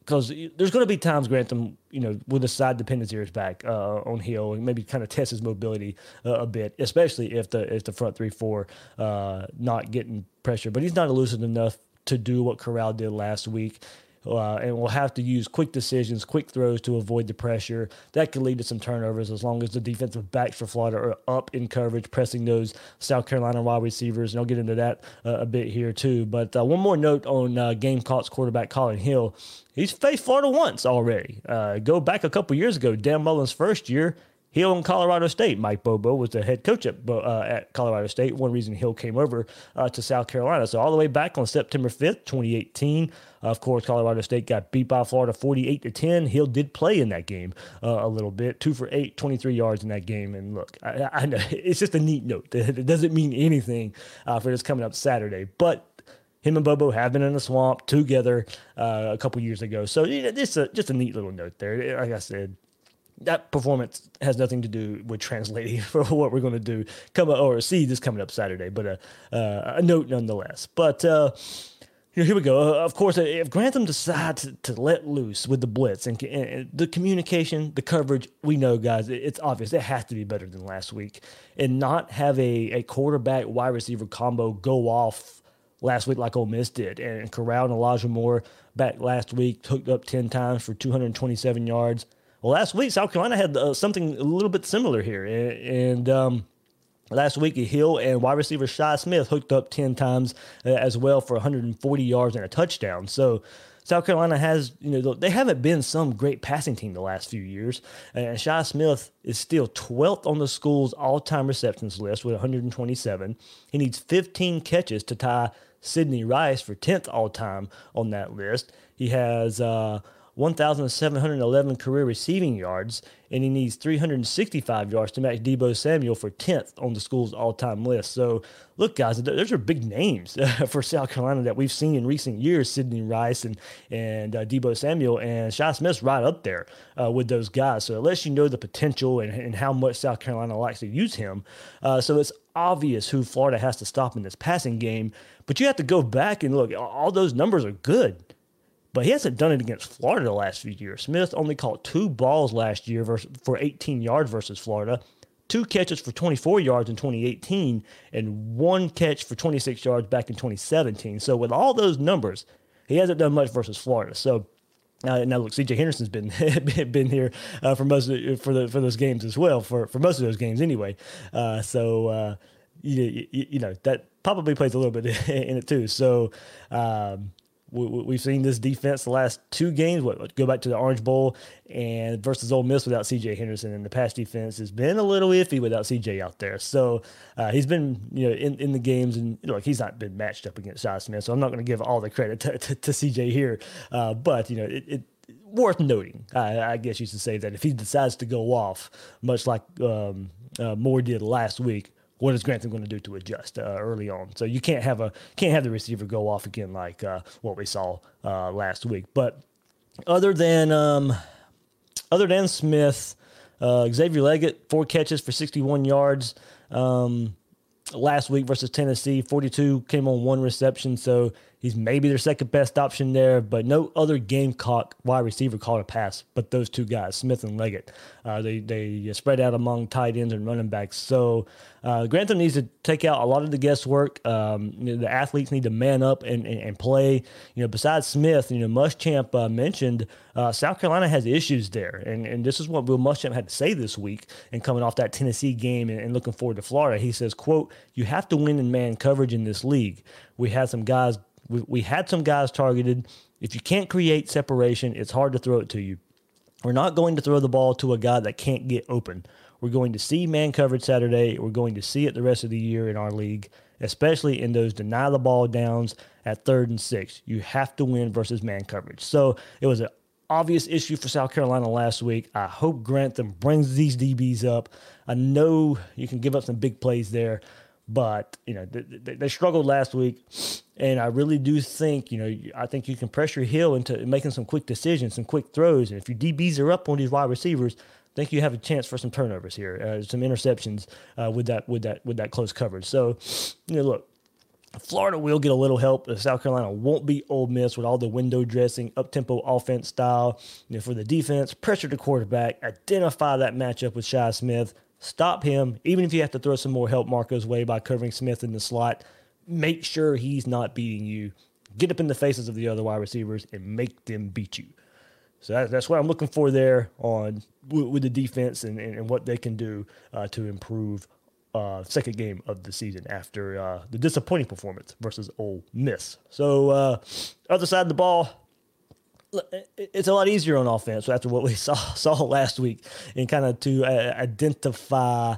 because there's going to be times Grantham, you know, with the side dependency his back uh, on Hill and maybe kind of test his mobility uh, a bit, especially if the if the front three four uh, not getting pressure. But he's not elusive enough to do what Corral did last week. Uh, and we'll have to use quick decisions, quick throws to avoid the pressure. That could lead to some turnovers as long as the defensive backs for Florida are up in coverage, pressing those South Carolina wide receivers. And I'll get into that uh, a bit here, too. But uh, one more note on uh, Gamecocks quarterback Collin Hill. He's faced Florida once already. Uh, go back a couple years ago, Dan Mullen's first year. Hill in Colorado State. Mike Bobo was the head coach at, uh, at Colorado State. One reason Hill came over uh, to South Carolina. So all the way back on September 5th, 2018, of course, Colorado State got beat by Florida 48 to 10. Hill did play in that game uh, a little bit, two for eight, 23 yards in that game. And look, I, I know it's just a neat note. It doesn't mean anything uh, for this coming up Saturday, but him and Bobo have been in the swamp together uh, a couple years ago. So you know, a just a neat little note there. Like I said, that performance has nothing to do with translating for what we're going to do come or see this coming up Saturday, but a, uh, uh, a note nonetheless. But uh, here we go. Uh, of course, if Grantham decides to, to, let loose with the blitz and, and, the communication, the coverage, we know, guys, it's obvious. It has to be better than last week. And not have a, a quarterback wide receiver combo go off last week like Ole Miss did. And Corral and Elijah Moore back last week hooked up 10 times for 227 yards. Well, last week South Carolina had uh, something a little bit similar here, and um, last week Hill and wide receiver Shi Smith hooked up ten times uh, as well for 140 yards and a touchdown. So. South Carolina has, you know, they haven't been some great passing team the last few years. And Shi Smith is still 12th on the school's all time receptions list with 127. He needs 15 catches to tie Sidney Rice for 10th all time on that list. He has, uh, 1,711 career receiving yards, and he needs 365 yards to match Deebo Samuel for 10th on the school's all time list. So, look, guys, those are big names for South Carolina that we've seen in recent years Sidney Rice and, and uh, Deebo Samuel, and Shi Smith's right up there uh, with those guys. So, it lets you know the potential and, and how much South Carolina likes to use him. Uh, so, it's obvious who Florida has to stop in this passing game, but you have to go back and look, all those numbers are good but he hasn't done it against Florida the last few years. Smith only caught two balls last year versus, for 18 yards versus Florida, two catches for 24 yards in 2018, and one catch for 26 yards back in 2017. So with all those numbers, he hasn't done much versus Florida. So uh, now look, C.J. Henderson's been been here uh, for most for the for those games as well for for most of those games anyway. Uh, so uh, you, you, you know that probably plays a little bit in it too. So um, we, have seen this defense the last two games. What go back to the Orange Bowl and versus Ole Miss without C.J. Henderson, and the pass defense has been a little iffy without C.J. out there. So uh, he's been you know in, in the games, and know, he's not been matched up against Shi Smith. So I'm not going to give all the credit to, to, to C.J. here, uh, but you know it, it worth noting, I, I, guess you should say that if he decides to go off, much like um, uh, Moore did last week, what is Grantham going to do to adjust uh, early on? So you can't have a can't have the receiver go off again like uh, what we saw uh, last week. But other than um, other than Smith, uh, Xavier Legette four catches for 61 yards. Um, last week versus Tennessee, 42 came on one reception, so he's maybe their second best option there. But no other Gamecock wide receiver caught a pass, but those two guys, Smith and Legette. Uh, they they spread out among tight ends and running backs. So uh, Grantham needs to take out a lot of the guesswork. Um, you know, the athletes need to man up and, and, and, play. You know, besides Smith, you know, Muschamp uh, mentioned uh, South Carolina has issues there, and and this is what Will Muschamp had to say this week. And coming off that Tennessee game and, and looking forward to Florida, he says, "quote You have to win in man coverage in this league. We had some guys. We, we had some guys targeted. If you can't create separation, it's hard to throw it to you." We're not going to throw the ball to a guy that can't get open. We're going to see man coverage Saturday. We're going to see it the rest of the year in our league, especially in those deny the ball downs at third and six. You have to win versus man coverage. So it was an obvious issue for South Carolina last week. I hope Grantham brings these DBs up. I know you can give up some big plays there, but you know they, they, struggled last week, and I really do think you know I think you can pressure Hill into making some quick decisions, some quick throws, and if your DBs are up on these wide receivers, I think you have a chance for some turnovers here, uh, some interceptions uh, with that with that with that close coverage. So, you know, look, Florida will get a little help. South Carolina won't be Ole Miss with all the window dressing, up tempo offense style. You know, for the defense, pressure the quarterback, identify that matchup with Shi Smith, Stop him, even if you have to throw some more help Marco's way by covering Smith in the slot. Make sure he's not beating you. Get up in the faces of the other wide receivers and make them beat you. So that, that's what I'm looking for there on with the defense and, and, and what they can do uh, to improve uh, second game of the season after uh, the disappointing performance versus Ole Miss. So uh, other side of the ball, it's a lot easier on offense after what we saw saw last week, and kind of to uh, identify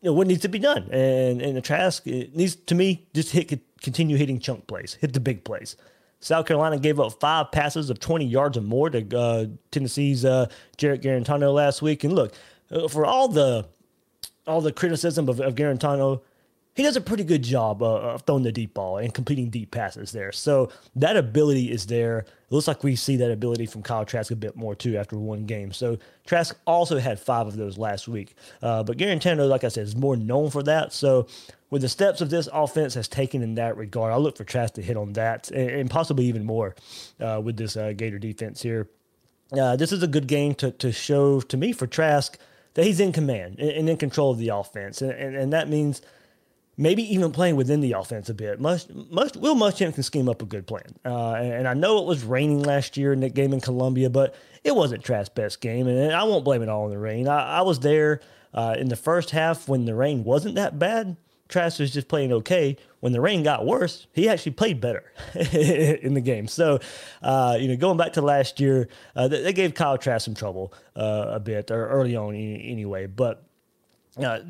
you know what needs to be done. And and the Trask needs to me just hit continue hitting chunk plays, hit the big plays. South Carolina gave up five passes of 20 yards or more to uh, Tennessee's uh, Jarrett Guarantano last week. And look, uh, for all the all the criticism of, of Guarantano, he does a pretty good job uh, of throwing the deep ball and completing deep passes there. So that ability is there. It looks like we see that ability from Kyle Trask a bit more too after one game. So Trask also had five of those last week. Uh, but Guarantano, like I said, is more known for that. So with the steps of this offense has taken in that regard, I look for Trask to hit on that and, and possibly even more uh, with this uh, Gator defense here. Uh, this is a good game to, to show to me for Trask that he's in command and, and in control of the offense. and, and, and that means – maybe even playing within the offense a bit. Must, must, Will Muschamp can scheme up a good plan. Uh, and, and, I know it was raining last year in that game in Columbia, but it wasn't Trask's best game, and I won't blame it all on the rain. I, I was there uh, in the first half when the rain wasn't that bad. Trask was just playing okay. When the rain got worse, he actually played better in the game. So, uh, you know, going back to last year, uh, they, they, gave Kyle Trask some trouble uh, a bit, or early on anyway. But uh,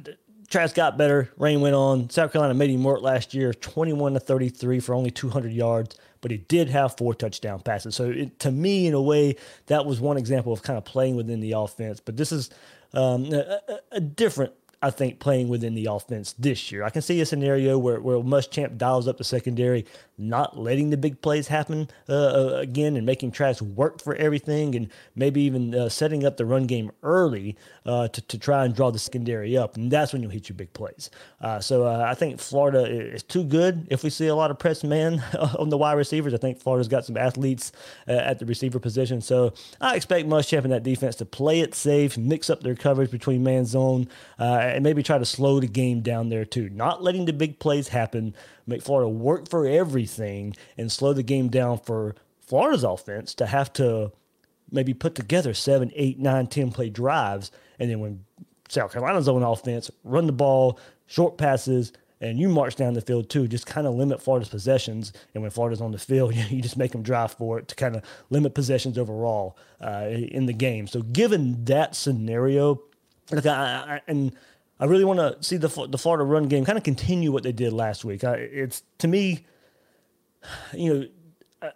Trask got better. Rain went on. South Carolina made him work last year, 21 to 33 for only 200 yards, but he did have four touchdown passes. So it, to me, in a way, that was one example of kind of playing within the offense. But this is um, a, a, different I think, playing within the offense this year. I can see a scenario where, where Muschamp dials up the secondary, not letting the big plays happen uh, uh, again and making Trask work for everything and maybe even uh, setting up the run game early uh, to, to try and draw the secondary up. And that's when you'll hit your big plays. Uh, so uh, I think Florida is too good if we see a lot of press man on the wide receivers. I think Florida's got some athletes at the receiver position. So I expect Muschamp and that defense to play it safe, mix up their coverage between man zone and maybe try to slow the game down there too. Not letting the big plays happen, make Florida work for everything, and slow the game down for Florida's offense to have to maybe put together seven, eight, nine, ten play drives, and then when South Carolina's on offense, run the ball, short passes, and you march down the field too. Just kind of limit Florida's possessions, and when Florida's on the field, you just make them drive for it to kind of limit possessions overall uh, in the game. So, given that scenario, I, I, and I really want to see the the Florida run game kind of continue what they did last week. I, it's to me, you know,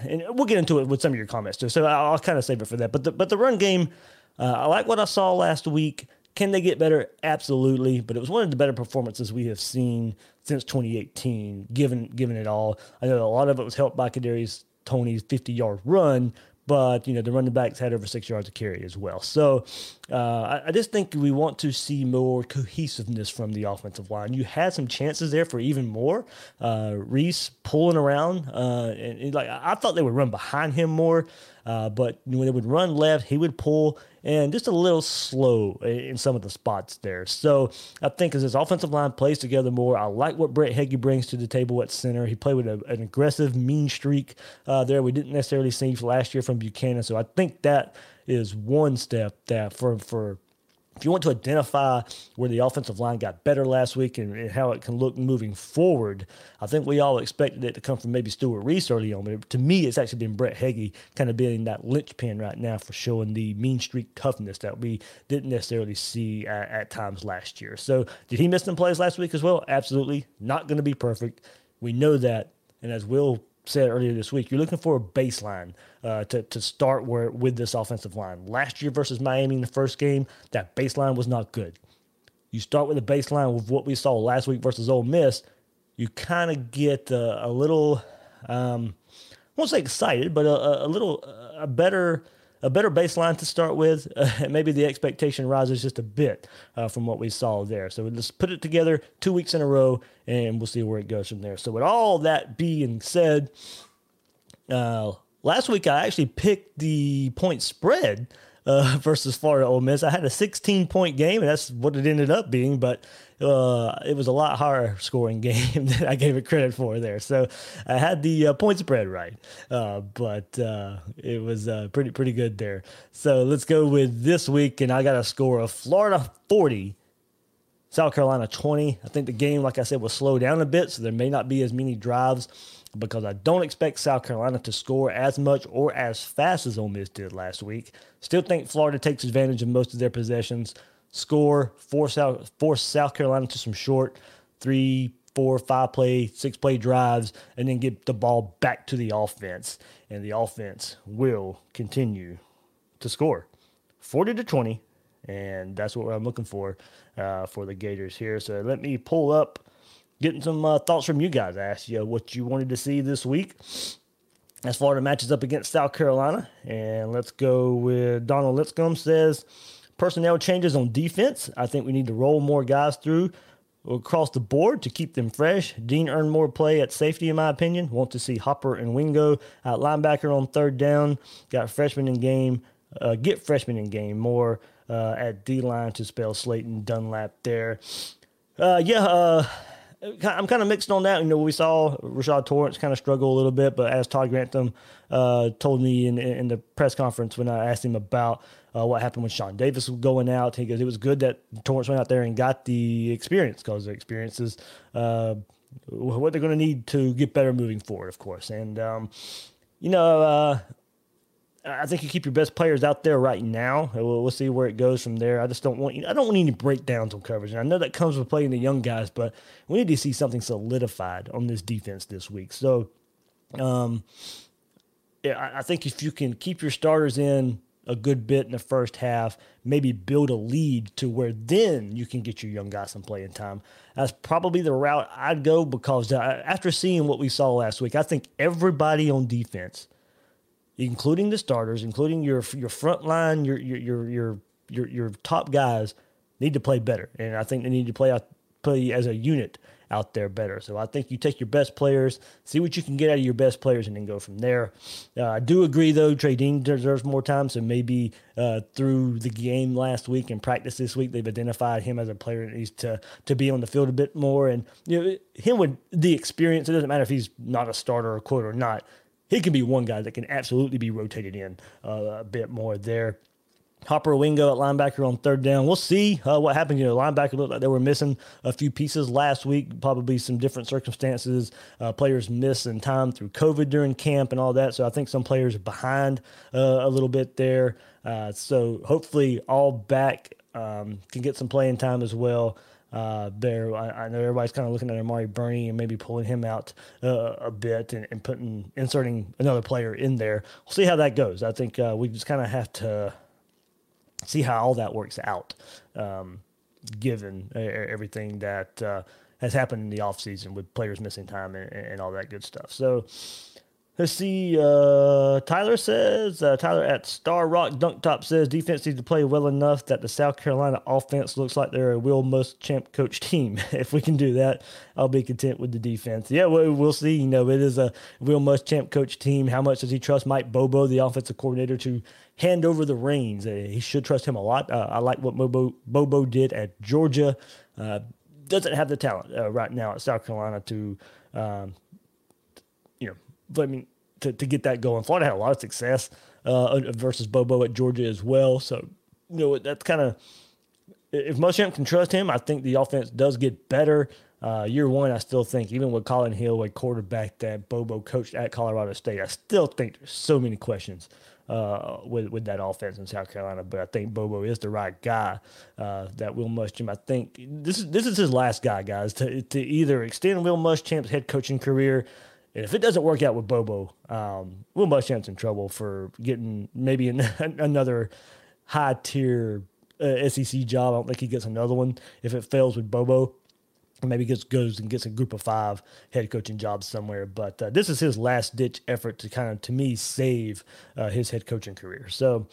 and we'll get into it with some of your comments too. So I'll, I'll kind of save it for that. But the but the run game, uh, I like what I saw last week. Can they get better? Absolutely. But it was one of the better performances we have seen since 2018, given given it all. I know a lot of it was helped by Kadarius Toney's 50 yard run, but you know the running backs had over six yards of carry as well. So uh, I, I, just think we want to see more cohesiveness from the offensive line. You had some chances there for even more. Uh, Reese pulling around, uh, and, and, like I thought they would run behind him more, uh, but when they would run left, he would pull and just a little slow in some of the spots there. So I think as this offensive line plays together more, I like what Brett Heggie brings to the table at center. He played with a, an aggressive, mean streak uh, there we didn't necessarily see last year from Buchanan. So I think that is one step that for for if you want to identify where the offensive line got better last week and, and, how it can look moving forward, I think we all expected it to come from maybe Stewart Reese early on. But to me, it's actually been Brett Heggie kind of being that linchpin right now for showing the mean streak toughness that we didn't necessarily see at, at times last year. So, did he miss some plays last week as well? Absolutely. Not going to be perfect. We know that. And as Will said earlier this week, you're looking for a baseline uh, to, to start where with this offensive line. Last year versus Miami in the first game, that baseline was not good. You start with a baseline with what we saw last week versus Ole Miss, you kind of get a, a little, um, I won't say excited, but a, a little a better a better baseline to start with. Uh, maybe the expectation rises just a bit uh, from what we saw there. So let's put it together two weeks in a row, and we'll see where it goes from there. So with all that being said, uh, last week I actually picked the point spread uh, versus Florida Ole Miss. I had a 16 point game, and that's what it ended up being. But uh, it was a lot higher scoring game than I gave it credit for there. So I had the uh, point spread right, uh, but uh, it was uh, pretty pretty good there. So let's go with this week, and I got a score of Florida 40. South Carolina 20. I think the game, like I said, will slow down a bit, so there may not be as many drives because I don't expect South Carolina to score as much or as fast as Ole Miss did last week. Still think Florida takes advantage of most of their possessions, score, force South, force South Carolina to some short three, four, five play, six play drives, and then get the ball back to the offense. And the offense will continue to score 40 to 20. And that's what I'm looking for uh, for the Gators here. So let me pull up getting some uh, thoughts from you guys. I asked you what you wanted to see this week as Florida matches up against South Carolina. And let's go with Donald Lipscomb says personnel changes on defense. I think we need to roll more guys through across the board to keep them fresh. Dean earned more play at safety, in my opinion. Want to see Hopper and Wingo at linebacker on third down. Got freshman in game. Uh, get freshman in game more uh, at D line to spell Slaton Dunlap there. Uh, yeah, uh, I'm kind of mixed on that. You know, we saw Rashad Torrance kind of struggle a little bit, but as Todd Grantham uh, told me in, in the press conference when I asked him about uh, what happened when Shawn Davis was going out, he goes, it was good that Torrance went out there and got the experience because the experience is uh, what they're going to need to get better moving forward, of course. And, um, you know, uh, I think you keep your best players out there right now. We'll, we'll, see where it goes from there. I just don't want I don't want any breakdowns on coverage. And I know that comes with playing the young guys, but we need to see something solidified on this defense this week. So, um, yeah, I, I think if you can keep your starters in a good bit in the first half, maybe build a lead to where then you can get your young guys some playing time. That's probably the route I'd go because uh, after seeing what we saw last week, I think everybody on defense including the starters, including your your front line, your your your your your, your top guys need to play better, and I think they need to play out play as a unit out there better. So I think you take your best players, see what you can get out of your best players, and then go from there. Uh, I do agree, though, Trey Dean deserves more time. So maybe uh, through the game last week and practice this week, they've identified him as a player that needs to to be on the field a bit more. And you know, him with the experience, it doesn't matter if he's not a starter or quote or not he can be one guy that can absolutely be rotated in uh, a bit more there. Hopper Wingo at linebacker on third down. We'll see uh, what happens. You know, linebacker looked like they were missing a few pieces last week. Probably some different circumstances. Uh, players missing time through COVID during camp and all that. So I think some players are behind uh, a little bit there. Uh, so hopefully all back um, can get some playing time as well. uh, there. I, I, know everybody's kind of looking at Amari Burney and maybe pulling him out uh, a bit and, and, putting inserting another player in there. We'll see how that goes. I think uh, we just kind of have to see how all that works out, um, given everything that uh, has happened in the offseason with players missing time and, and all that good stuff. So Let's see. Uh, Tyler says, uh, Tyler at Star Rock Dunk Top says, defense needs to play well enough that the South Carolina offense looks like they're a Will Muschamp coach team. if we can do that, I'll be content with the defense. Yeah, we'll, we'll see. You know, it is a Will Muschamp coach team. How much does he trust Mike Bobo, the offensive coordinator, to hand over the reins? Uh, he should trust him a lot. Uh, I like what Bobo, Bobo did at Georgia. Uh, doesn't have the talent uh, right now at South Carolina to. Um, I mean, to, to get that going. Florida had a lot of success uh, versus Bobo at Georgia as well. So, you know, that's kind of if Muschamp can trust him, I think the offense does get better. Uh, year one, I still think, even with Collin Hill, a quarterback that Bobo coached at Colorado State, I still think there's so many questions uh, with with that offense in South Carolina. But I think Bobo is the right guy. Uh, that Will Muschamp, I think this is this is his last guy, guys, to to either extend Will Muschamp's head coaching career and if it doesn't work out with Bobo, um, Will Muschamp's in trouble for getting maybe an, another high tier uh, SEC job. I don't think he gets another one if it fails with Bobo maybe gets goes and gets a group of five head coaching jobs somewhere. But uh, this is his last ditch effort to kind of, to me, save uh, his head coaching career. So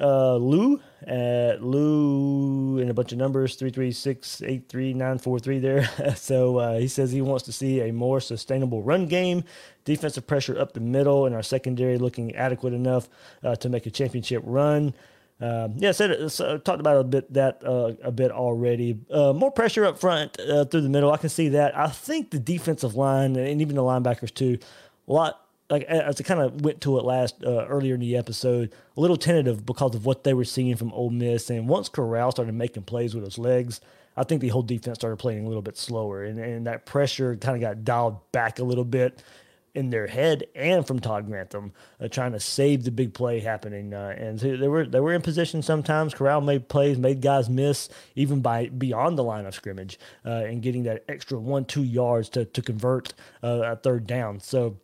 uh, Lou at Lou in a bunch of numbers three three six eight three nine four three there. so uh, he says he wants to see a more sustainable run game, defensive pressure up the middle, and our secondary looking adequate enough uh, to make a championship run. Um, yeah, said so talked about a bit that uh, a bit already. Uh, more pressure up front uh, through the middle. I can see that. I think the defensive line and even the linebackers too. A lot like as I kind of went to it last uh, earlier in the episode, a little tentative because of what they were seeing from Ole Miss. And once Corral started making plays with his legs, I think the whole defense started playing a little bit slower, and, and that pressure kind of got dialed back a little bit in their head and from Todd Grantham, uh, trying to save the big play happening. Uh, and so they were they were in position sometimes. Corral made plays, made guys miss even by beyond the line of scrimmage, uh, and getting that extra one two yards to to convert uh, a third down. So.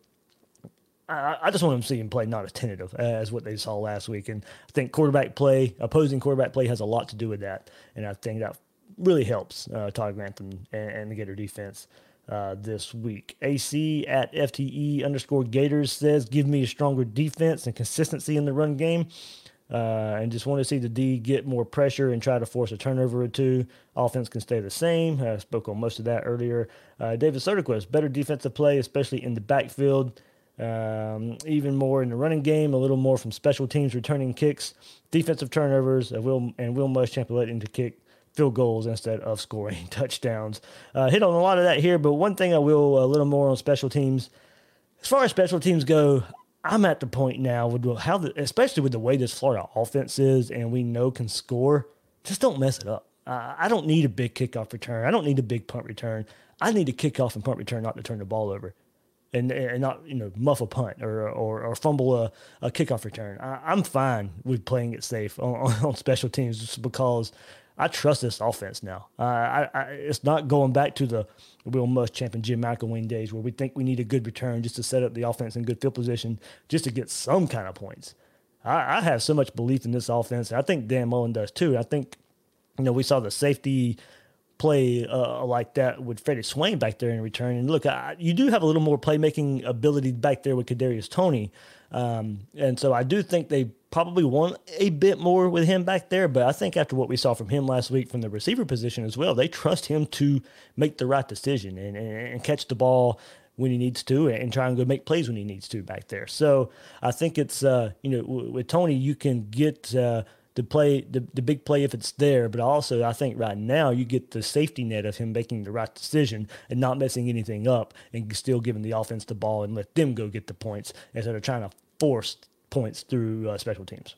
I, just want them to see him play not as tentative as what they saw last week, and I think quarterback play, opposing quarterback play, has a lot to do with that, and I think that really helps uh, Todd Grantham and, and the Gator defense. Uh, this week. AC at FTE underscore Gators says, Give me a stronger defense and consistency in the run game. Uh, and just want to see the D get more pressure and try to force a turnover or two. Offense can stay the same. I spoke on most of that earlier. Uh, David Soderquist, better defensive play, especially in the backfield. Um, even more in the running game, a little more from special teams returning kicks, defensive turnovers, uh, Will and Will Muschamp let into kick field goals instead of scoring touchdowns. Uh, hit on a lot of that here, but one thing I will a little more on special teams. As far as special teams go, I'm at the point now with how, the, especially with the way this Florida offense is, and we know can score. Just don't mess it up. Uh, I don't need a big kickoff return. I don't need a big punt return. I need a kickoff and punt return not to turn the ball over and, and not you know muff a punt or or, or fumble a, a kickoff return. I, am fine with playing it safe on, on, special teams just because I trust this offense now. Uh, I, I, it's not going back to the Will Muschamp and Jim McElwain days where we think we need a good return just to set up the offense in good field position just to get some kind of points. I, I have so much belief in this offense. I think Dan Mullen does too. I think, you know, we saw the safety play uh, like that with Freddie Swain back there in return. And look, you do have a little more playmaking ability back there with Kadarius Toney, um, and so I do think they probably want a bit more with him back there. But I think after what we saw from him last week from the receiver position as well, they trust him to make the right decision and, and, catch the ball when he needs to and try and go make plays when he needs to back there. So I think it's uh, you know with Toney, you can get. Uh, the play the, the big play if it's there but also i think right now you get the safety net of him making the right decision and not messing anything up and still giving the offense the ball and let them go get the points instead of trying to force points through uh, special teams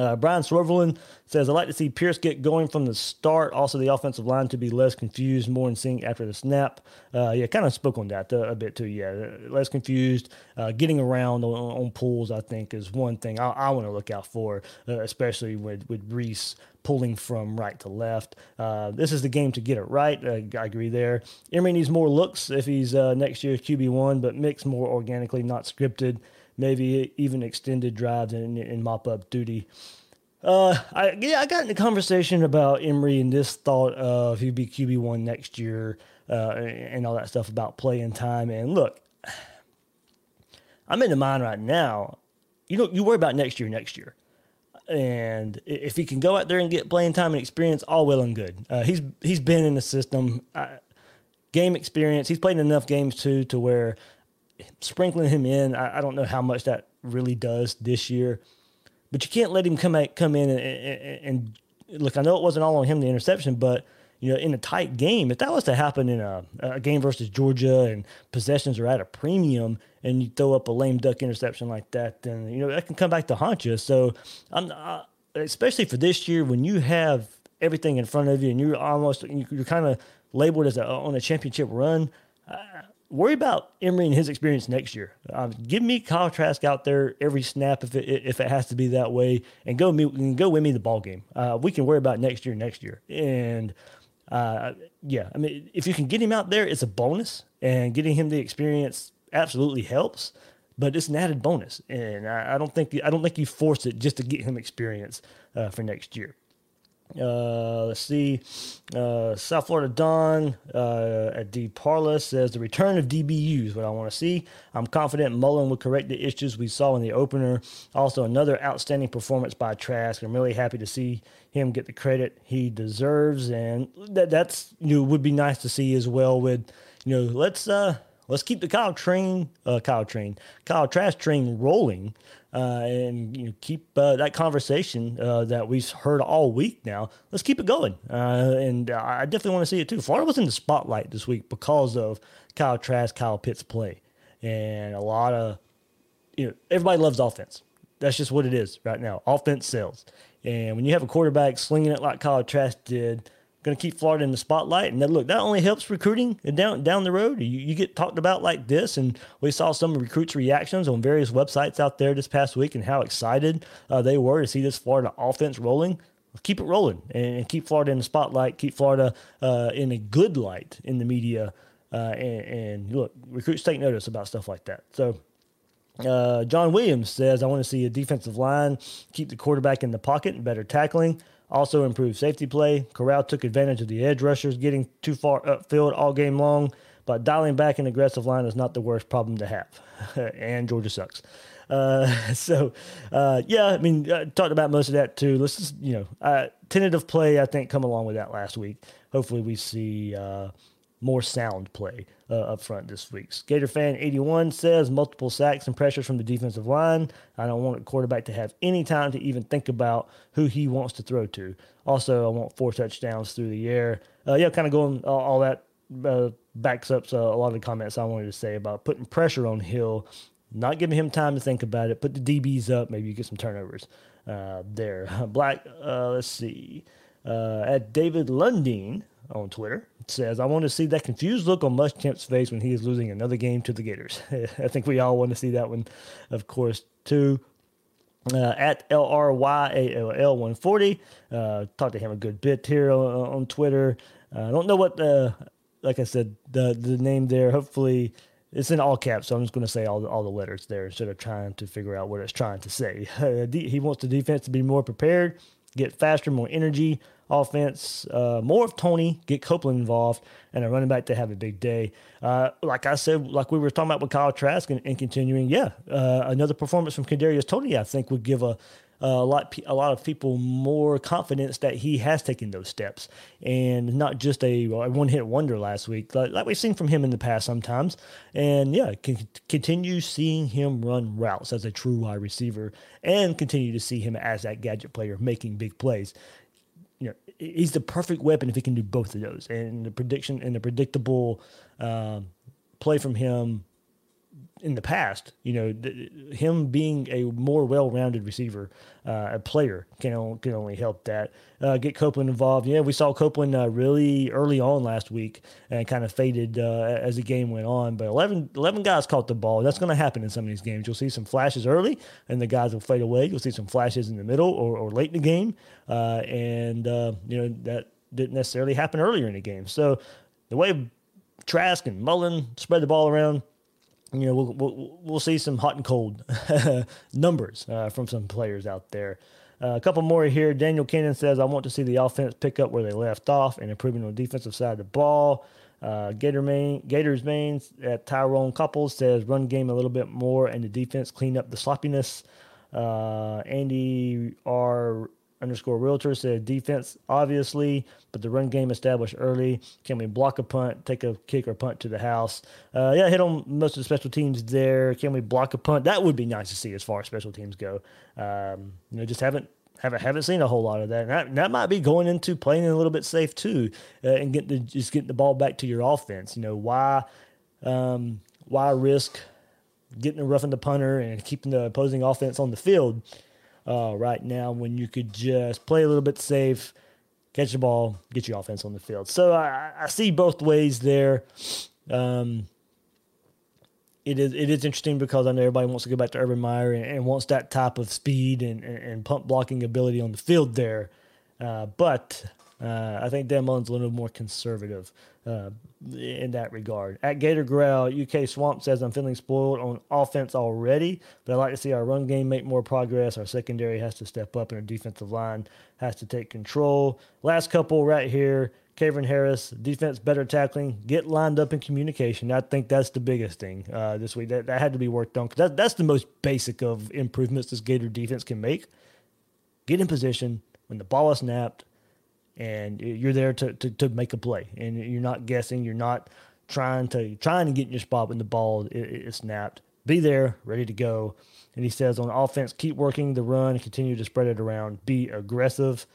uh, Brian Swervelin says, I'd like to see Pierce get going from the start. Also, the offensive line to be less confused, more in sync after the snap. Uh, yeah, kind of spoke on that uh, a bit too. Yeah, less confused. Uh, getting around on, on, pulls, I think, is one thing I, I want to look out for, uh, especially with, with Reese pulling from right to left. Uh, this is the game to get it right. I agree there. Emory needs more looks if he's next year's QB1, but mix more organically, not scripted. Maybe even extended drives and, and mop up duty. Uh, I yeah, I got in a conversation about Emory and this thought of he'd be QB one next year, uh, and all that stuff about playing time. And look, I'm in the mind right now. You know, you worry about next year, next year, and if he can go out there and get playing time and experience, all well and good. Uh, he's he's been in the system, uh, game experience. He's played enough games too to where sprinkling him in. I, I don't know how much that really does this year. But you can't let him come out, come in and, and, and, look. I know it wasn't all on him the interception, but you know, in a tight game, if that was to happen in a, a game versus Georgia and possessions are at a premium, and you throw up a lame duck interception like that, then you know that can come back to haunt you. So, I'm especially for this year when you have everything in front of you and you're almost you're kind of labeled as a, on a championship run. Worry about Emory and his experience next year. Um, give me Kyle Trask out there every snap if it if it has to be that way, and go me go win me the ball game. Uh, we can worry about next year, next year, and uh, yeah, I mean if you can get him out there, it's a bonus, and getting him the experience absolutely helps. But it's an added bonus, and I, I don't think I don't think you force it just to get him experience uh, for next year. Uh, let's see. Uh, South Florida Don uh, at D Parla says the return of DBU is what I want to see. I'm confident Mullen will correct the issues we saw in the opener. Also, another outstanding performance by Trask. I'm really happy to see him get the credit he deserves, and that that's you know, would be nice to see as well. With you know, let's uh let's keep the Kyle train, uh, Kyle train, Kyle Trask train rolling uh, and you know, keep uh, that conversation uh, that we've heard all week now. Let's keep it going, uh, and I definitely want to see it too. Florida was in the spotlight this week because of Kyle Trask, Kyle Pitts play, and a lot of you know everybody loves offense. That's just what it is right now. Offense sells, and when you have a quarterback slinging it like Kyle Trask did going to keep Florida in the spotlight. And then look, that only helps recruiting down down the road. You, you get talked about like this, and we saw some recruits' reactions on various websites out there this past week and how excited uh, they were to see this Florida offense rolling. Keep it rolling and, keep Florida in the spotlight. Keep Florida uh, in a good light in the media. Uh, and, and, look, recruits take notice about stuff like that. So. Uh, John Williams says, I want to see a defensive line keep the quarterback in the pocket and better tackling. Also improved safety play. Corral took advantage of the edge rushers getting too far upfield all game long, but dialing back an aggressive line is not the worst problem to have. and Georgia sucks. Uh, so, uh, yeah, I mean, I talked about most of that too. Let's just, you know, uh, tentative play, I think, come along with that last week. Hopefully, we see uh, more sound play uh, up front this week. Gator fan 81 says multiple sacks and pressures from the defensive line. I don't want a quarterback to have any time to even think about who he wants to throw to. Also, I want four touchdowns through the air. Uh, yeah, kind of going all, all that uh, backs up uh, a lot of the comments I wanted to say about putting pressure on Hill, not giving him time to think about it. Put the DBs up, maybe you get some turnovers uh, there. Black, uh, let's see. at David Lundeen, on Twitter. Says, I want to see that confused look on Muschamp's face when he is losing another game to the Gators. I think we all want to see that one, of course, too. Uh, at LRYALL140. Uh, talked to him a good bit here on, on Twitter. Uh, I don't know what, the, like I said, the, the name there. Hopefully, it's in all caps, so I'm just going to say all the, all the letters there instead of trying to figure out what it's trying to say. he wants the defense to be more prepared, get faster, more energy, offense, uh, more of Toney, get Copeland involved, and a running back to have a big day. Uh, like I said, like we were talking about with Kyle Trask and, and continuing, yeah, uh, another performance from Kadarius Toney, I think, would give a a lot a lot of people more confidence that he has taken those steps. And not just a, one hit wonder last week like, like, we've seen from him in the past sometimes. And yeah can continue seeing him run routes as a true wide receiver and continue to see him as that gadget player making big plays you know, he's the perfect weapon if he can do both of those. And the prediction and the predictable um, play from him in the past. You know, th- him being a more well-rounded receiver, uh, a player can can only help that. Uh, get Copeland involved. Yeah, we saw Copeland uh, really early on last week and kind of faded uh, as the game went on. But 11, 11 guys caught the ball. That's going to happen in some of these games. You'll see some flashes early, and the guys will fade away. You'll see some flashes in the middle or, or late in the game, uh, and uh, you know that didn't necessarily happen earlier in the game. So the way Trask and Mullen spread the ball around you know, we'll, we'll, we'll see some hot and cold numbers uh, from some players out there. Uh, a couple more here. Daniel Cannon says, I want to see the offense pick up where they left off and improving on the defensive side of the ball. Uh, Gator main, Gators mains at Tyrone Couples says, run game a little bit more and the defense clean up the sloppiness. Uh, Andy R underscore realtor said defense obviously but the run game established early. Can we block a punt take a kick or punt to the house? Uh, yeah hit on most of the special teams there. Can we block a punt? That would be nice to see as far as special teams go. Um, you know just haven't haven't haven't seen a whole lot of that. And that, that might be going into playing a little bit safe too, uh, and getting the, just getting the ball back to your offense. You know why um, why risk getting a roughing the punter and keeping the opposing offense on the field uh, right now when you could just play a little bit safe, catch the ball, get your offense on the field. So I, I see both ways there. Um, it is it is interesting because I know everybody wants to go back to Urban Meyer and, and wants that type of speed and, and, and, punt blocking ability on the field there. Uh, but uh, I think Dan Mullen's a little more conservative uh, in that regard. At Gator Growl, UK Swamp says, I'm feeling spoiled on offense already, but I'd like to see our run game make more progress. Our secondary has to step up, and our defensive line has to take control. Last couple right here. Kavin Harris, defense better tackling, get lined up in communication. I think that's the biggest thing uh, this week. That, that had to be worked on that, that's the most basic of improvements this Gator defense can make. Get in position when the ball is snapped, and you're there to, to, to make a play. And you're not guessing. You're not trying to trying to get in your spot when the ball is, snapped. Be there ready to go. And he says on offense keep working the run continue to spread it around. Be aggressive.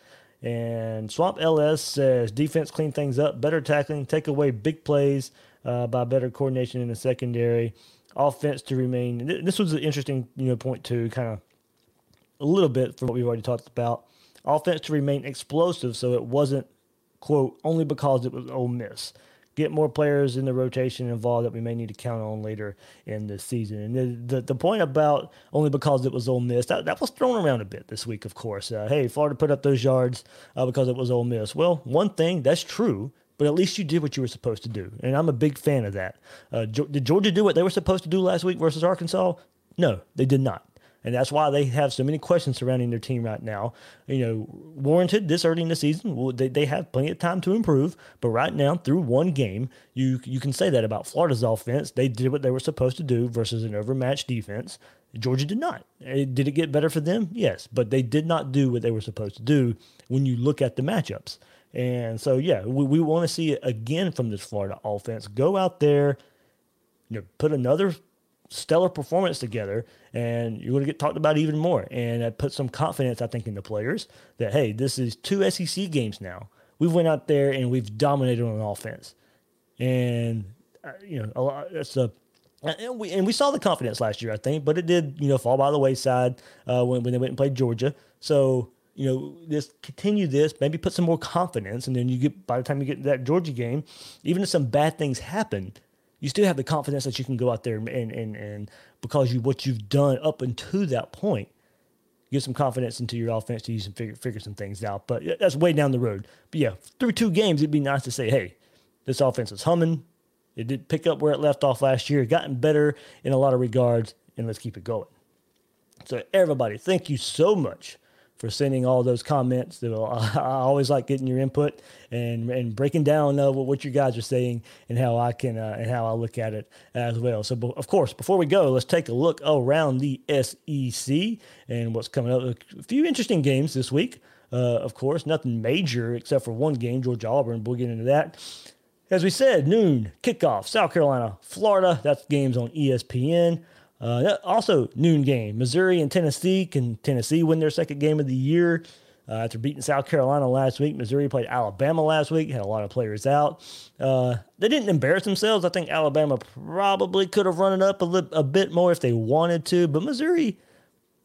And swamp ls says defense clean things up. Better tackling. Take away big plays uh, by better coordination in the secondary. Offense to remain. This was an interesting you know point too kind of a little bit from what we've already talked about offense to remain explosive so it wasn't, quote, only because it was Ole Miss. Get more players in the rotation involved that we may need to count on later in the season. And the, the, the point about only because it was Ole Miss, that, that was thrown around a bit this week, of course. Uh, hey, Florida put up those yards uh, because it was Ole Miss. Well, one thing, that's true, but at least you did what you were supposed to do. And I'm a big fan of that. Uh, did Georgia do what they were supposed to do last week versus Arkansas? No, they did not. And that's why they have so many questions surrounding their team right now. You know, warranted this early in the season. They, they have plenty of time to improve. But right now, through one game, you you can say that about Florida's offense. They did what they were supposed to do versus an overmatched defense. Georgia did not. Eh, did it get better for them? Yes. But they did not do what they were supposed to do when you look at the matchups. And so, yeah, we, we want to see it again from this Florida offense. Go out there, you know, put another stellar performance together, and you're going to get talked about even more. And that put some confidence, I think, in the players that hey, this is two SEC games now. We've went out there and we've dominated on offense, and uh, you know a lot. That's a and we and we saw the confidence last year, I think, but it did you know fall by the wayside uh, when when they went and played Georgia. So you know, just continue this, maybe put some more confidence, and then you get by the time you get to that Georgia game, even if some bad things happen, you still have the confidence that you can go out there and and and because you what you've done up until that point, get some confidence into your offense to use and figure figure some things out. But that's way down the road. But yeah, through two games, it'd be nice to say, hey, this offense is humming. It did pick up where it left off last year, gotten better in a lot of regards, and let's keep it going. So everybody, thank you so much for sending all those comments. I always like getting your input and and breaking down uh, what you guys are saying and how I can uh, and how I look at it as well. So, of course, before we go, let's take a look around the SEC and what's coming up. A few interesting games this week. Uh, of course, nothing major except for one game, Georgia Auburn. We'll get into that. As we said, noon kickoff, South Carolina, Florida. That's games on ESPN. Uh, also, noon game. Missouri and Tennessee. Can Tennessee win their second game of the year? Uh, after beating South Carolina last week, Missouri played Alabama last week, had a lot of players out. Uh, they didn't embarrass themselves. I think Alabama probably could have run it up a, li- a bit more if they wanted to, but Missouri,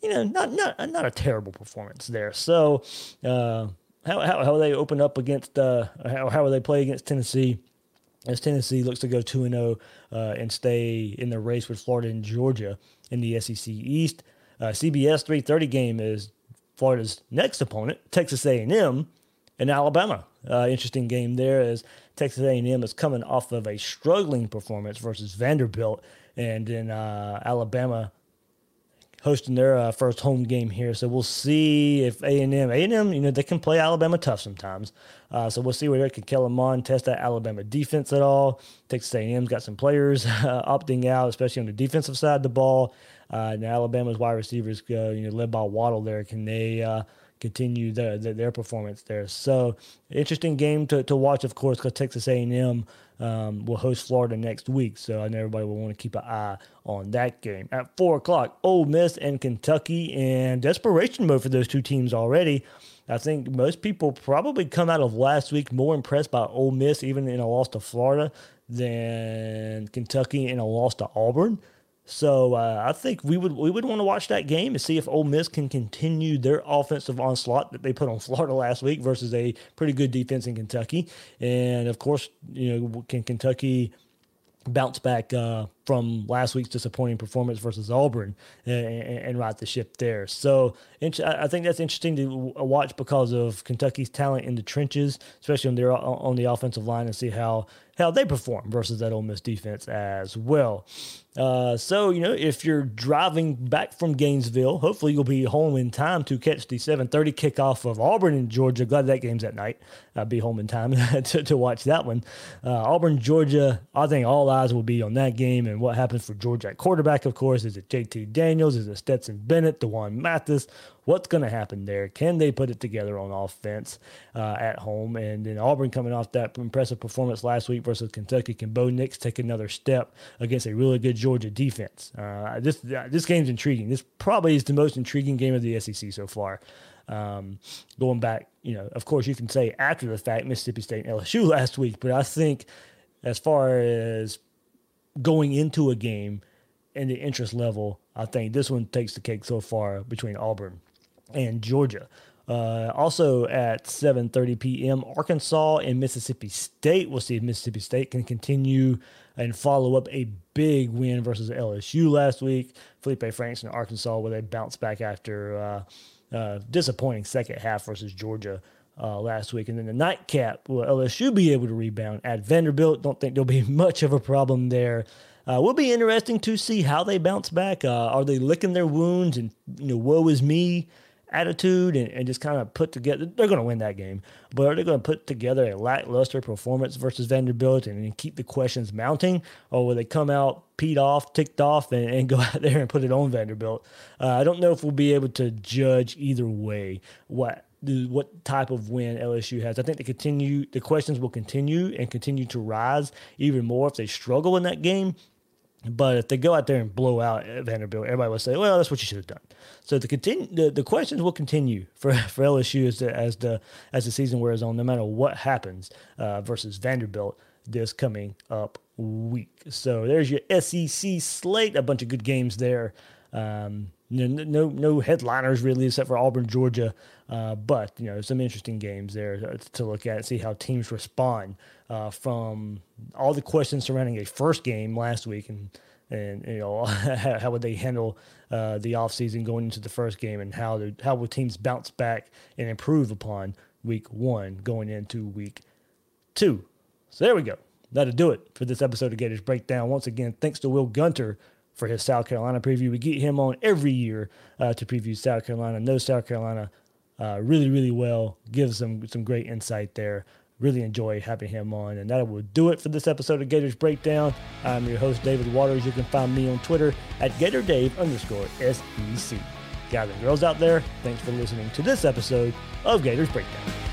you know, not not not a terrible performance there. So, uh, how, how how they open up against uh, how how will they play against Tennessee? As Tennessee looks to go two and zero uh, and stay in the race with Florida and Georgia in the SEC East. Uh, CBS three thirty game is Florida's next opponent, Texas A&M and Alabama. Uh, interesting game there as Texas A&M is coming off of a struggling performance versus Vanderbilt, and then uh, Alabama hosting their uh, first home game here. So we'll see if A&M, A&M, you know, they can play Alabama tough sometimes. Uh, so we'll see whether can kill them on test that Alabama defense at all. Texas A&M's got some players uh, opting out, especially on the defensive side of the ball. Uh, now Alabama's wide receivers, uh, you know, led by Waddle there, can they uh, continue their, their, their performance there? So interesting game to, to watch, of course, because Texas A&M um, will host Florida next week. So I know everybody will want to keep an eye on that game at four o'clock. Ole Miss and Kentucky, and desperation mode for those two teams already. I think most people probably come out of last week more impressed by Ole Miss, even in a loss to Florida, than Kentucky in a loss to Auburn. So uh, I think we would we would want to watch that game and see if Ole Miss can continue their offensive onslaught that they put on Florida last week versus a pretty good defense in Kentucky. And of course, you know, can Kentucky bounce back uh, from last week's disappointing performance versus Auburn and, and, right the ship there. So I think that's interesting to watch because of Kentucky's talent in the trenches, especially on their on the offensive line, and see how how they perform versus that Ole Miss defense as well. Uh, so you know, if you're driving back from Gainesville, hopefully you'll be home in time to catch the 7:30 kickoff of Auburn in Georgia. Glad that game's at night. I'll be home in time to, to watch that one. Uh, Auburn, Georgia. I think all eyes will be on that game and what happens for Georgia at quarterback. Of course, is it JT Daniels? Is it Stetson Bennett? D'Wan Mathis? What's going to happen there? Can they put it together on offense uh, at home? And then Auburn coming off that impressive performance last week versus Kentucky. Can Bo Nix take another step against a really good Georgia defense? Uh, this uh, this game's intriguing. This probably is the most intriguing game of the SEC so far. Um, going back, you know, of course, you can say after the fact Mississippi State and LSU last week, but I think as far as going into a game and the interest level, I think this one takes the cake so far between Auburn and Georgia. Uh, also at 7:30 p.m., Arkansas and Mississippi State. We'll see if Mississippi State can continue and follow up a big win versus LSU last week. Feleipe Franks in Arkansas, where they bounced back after uh, uh, disappointing second half versus Georgia. Uh, last week. And then the nightcap, will LSU be able to rebound at Vanderbilt? Don't think there'll be much of a problem there. Uh, will be interesting to see how they bounce back. Uh, are they licking their wounds and, you know, woe is me attitude and, and just kind of put together. They're going to win that game, but are they going to put together a lackluster performance versus Vanderbilt and, and, keep the questions mounting, or will they come out peed off, ticked off, and, and go out there and put it on Vanderbilt? Uh, I don't know if we'll be able to judge either way what what type of win LSU has. I think they continue the questions will continue and continue to rise even more if they struggle in that game. But if they go out there and blow out Vanderbilt, everybody will say, "Well, that's what you should have done." So the continue the, the questions will continue for, for LSU as the, as the as the season wears on, no matter what happens uh, versus Vanderbilt this coming up week. So there's your SEC slate, a bunch of good games there. Um, no, no, no headliners really, except for Auburn, Georgia. Uh, but you know, some interesting games there to look at, and see how teams respond uh, from all the questions surrounding a first game last week, and and you know how would they handle uh, the offseason going into the first game, and how the, how will teams bounce back and improve upon week one going into week two. So there we go. That'll do it for this episode of Gators Breakdown. Once again, thanks to Will Gunter for his South Carolina preview. We get him on every year uh, to preview South Carolina. Knows South Carolina uh, really, really well. Gives some some great insight there. Really enjoy having him on. And that will do it for this episode of Gators Breakdown. I'm your host, David Waters. You can find me on Twitter at GatorDave underscore SEC. Guys and girls out there, thanks for listening to this episode of Gators Breakdown.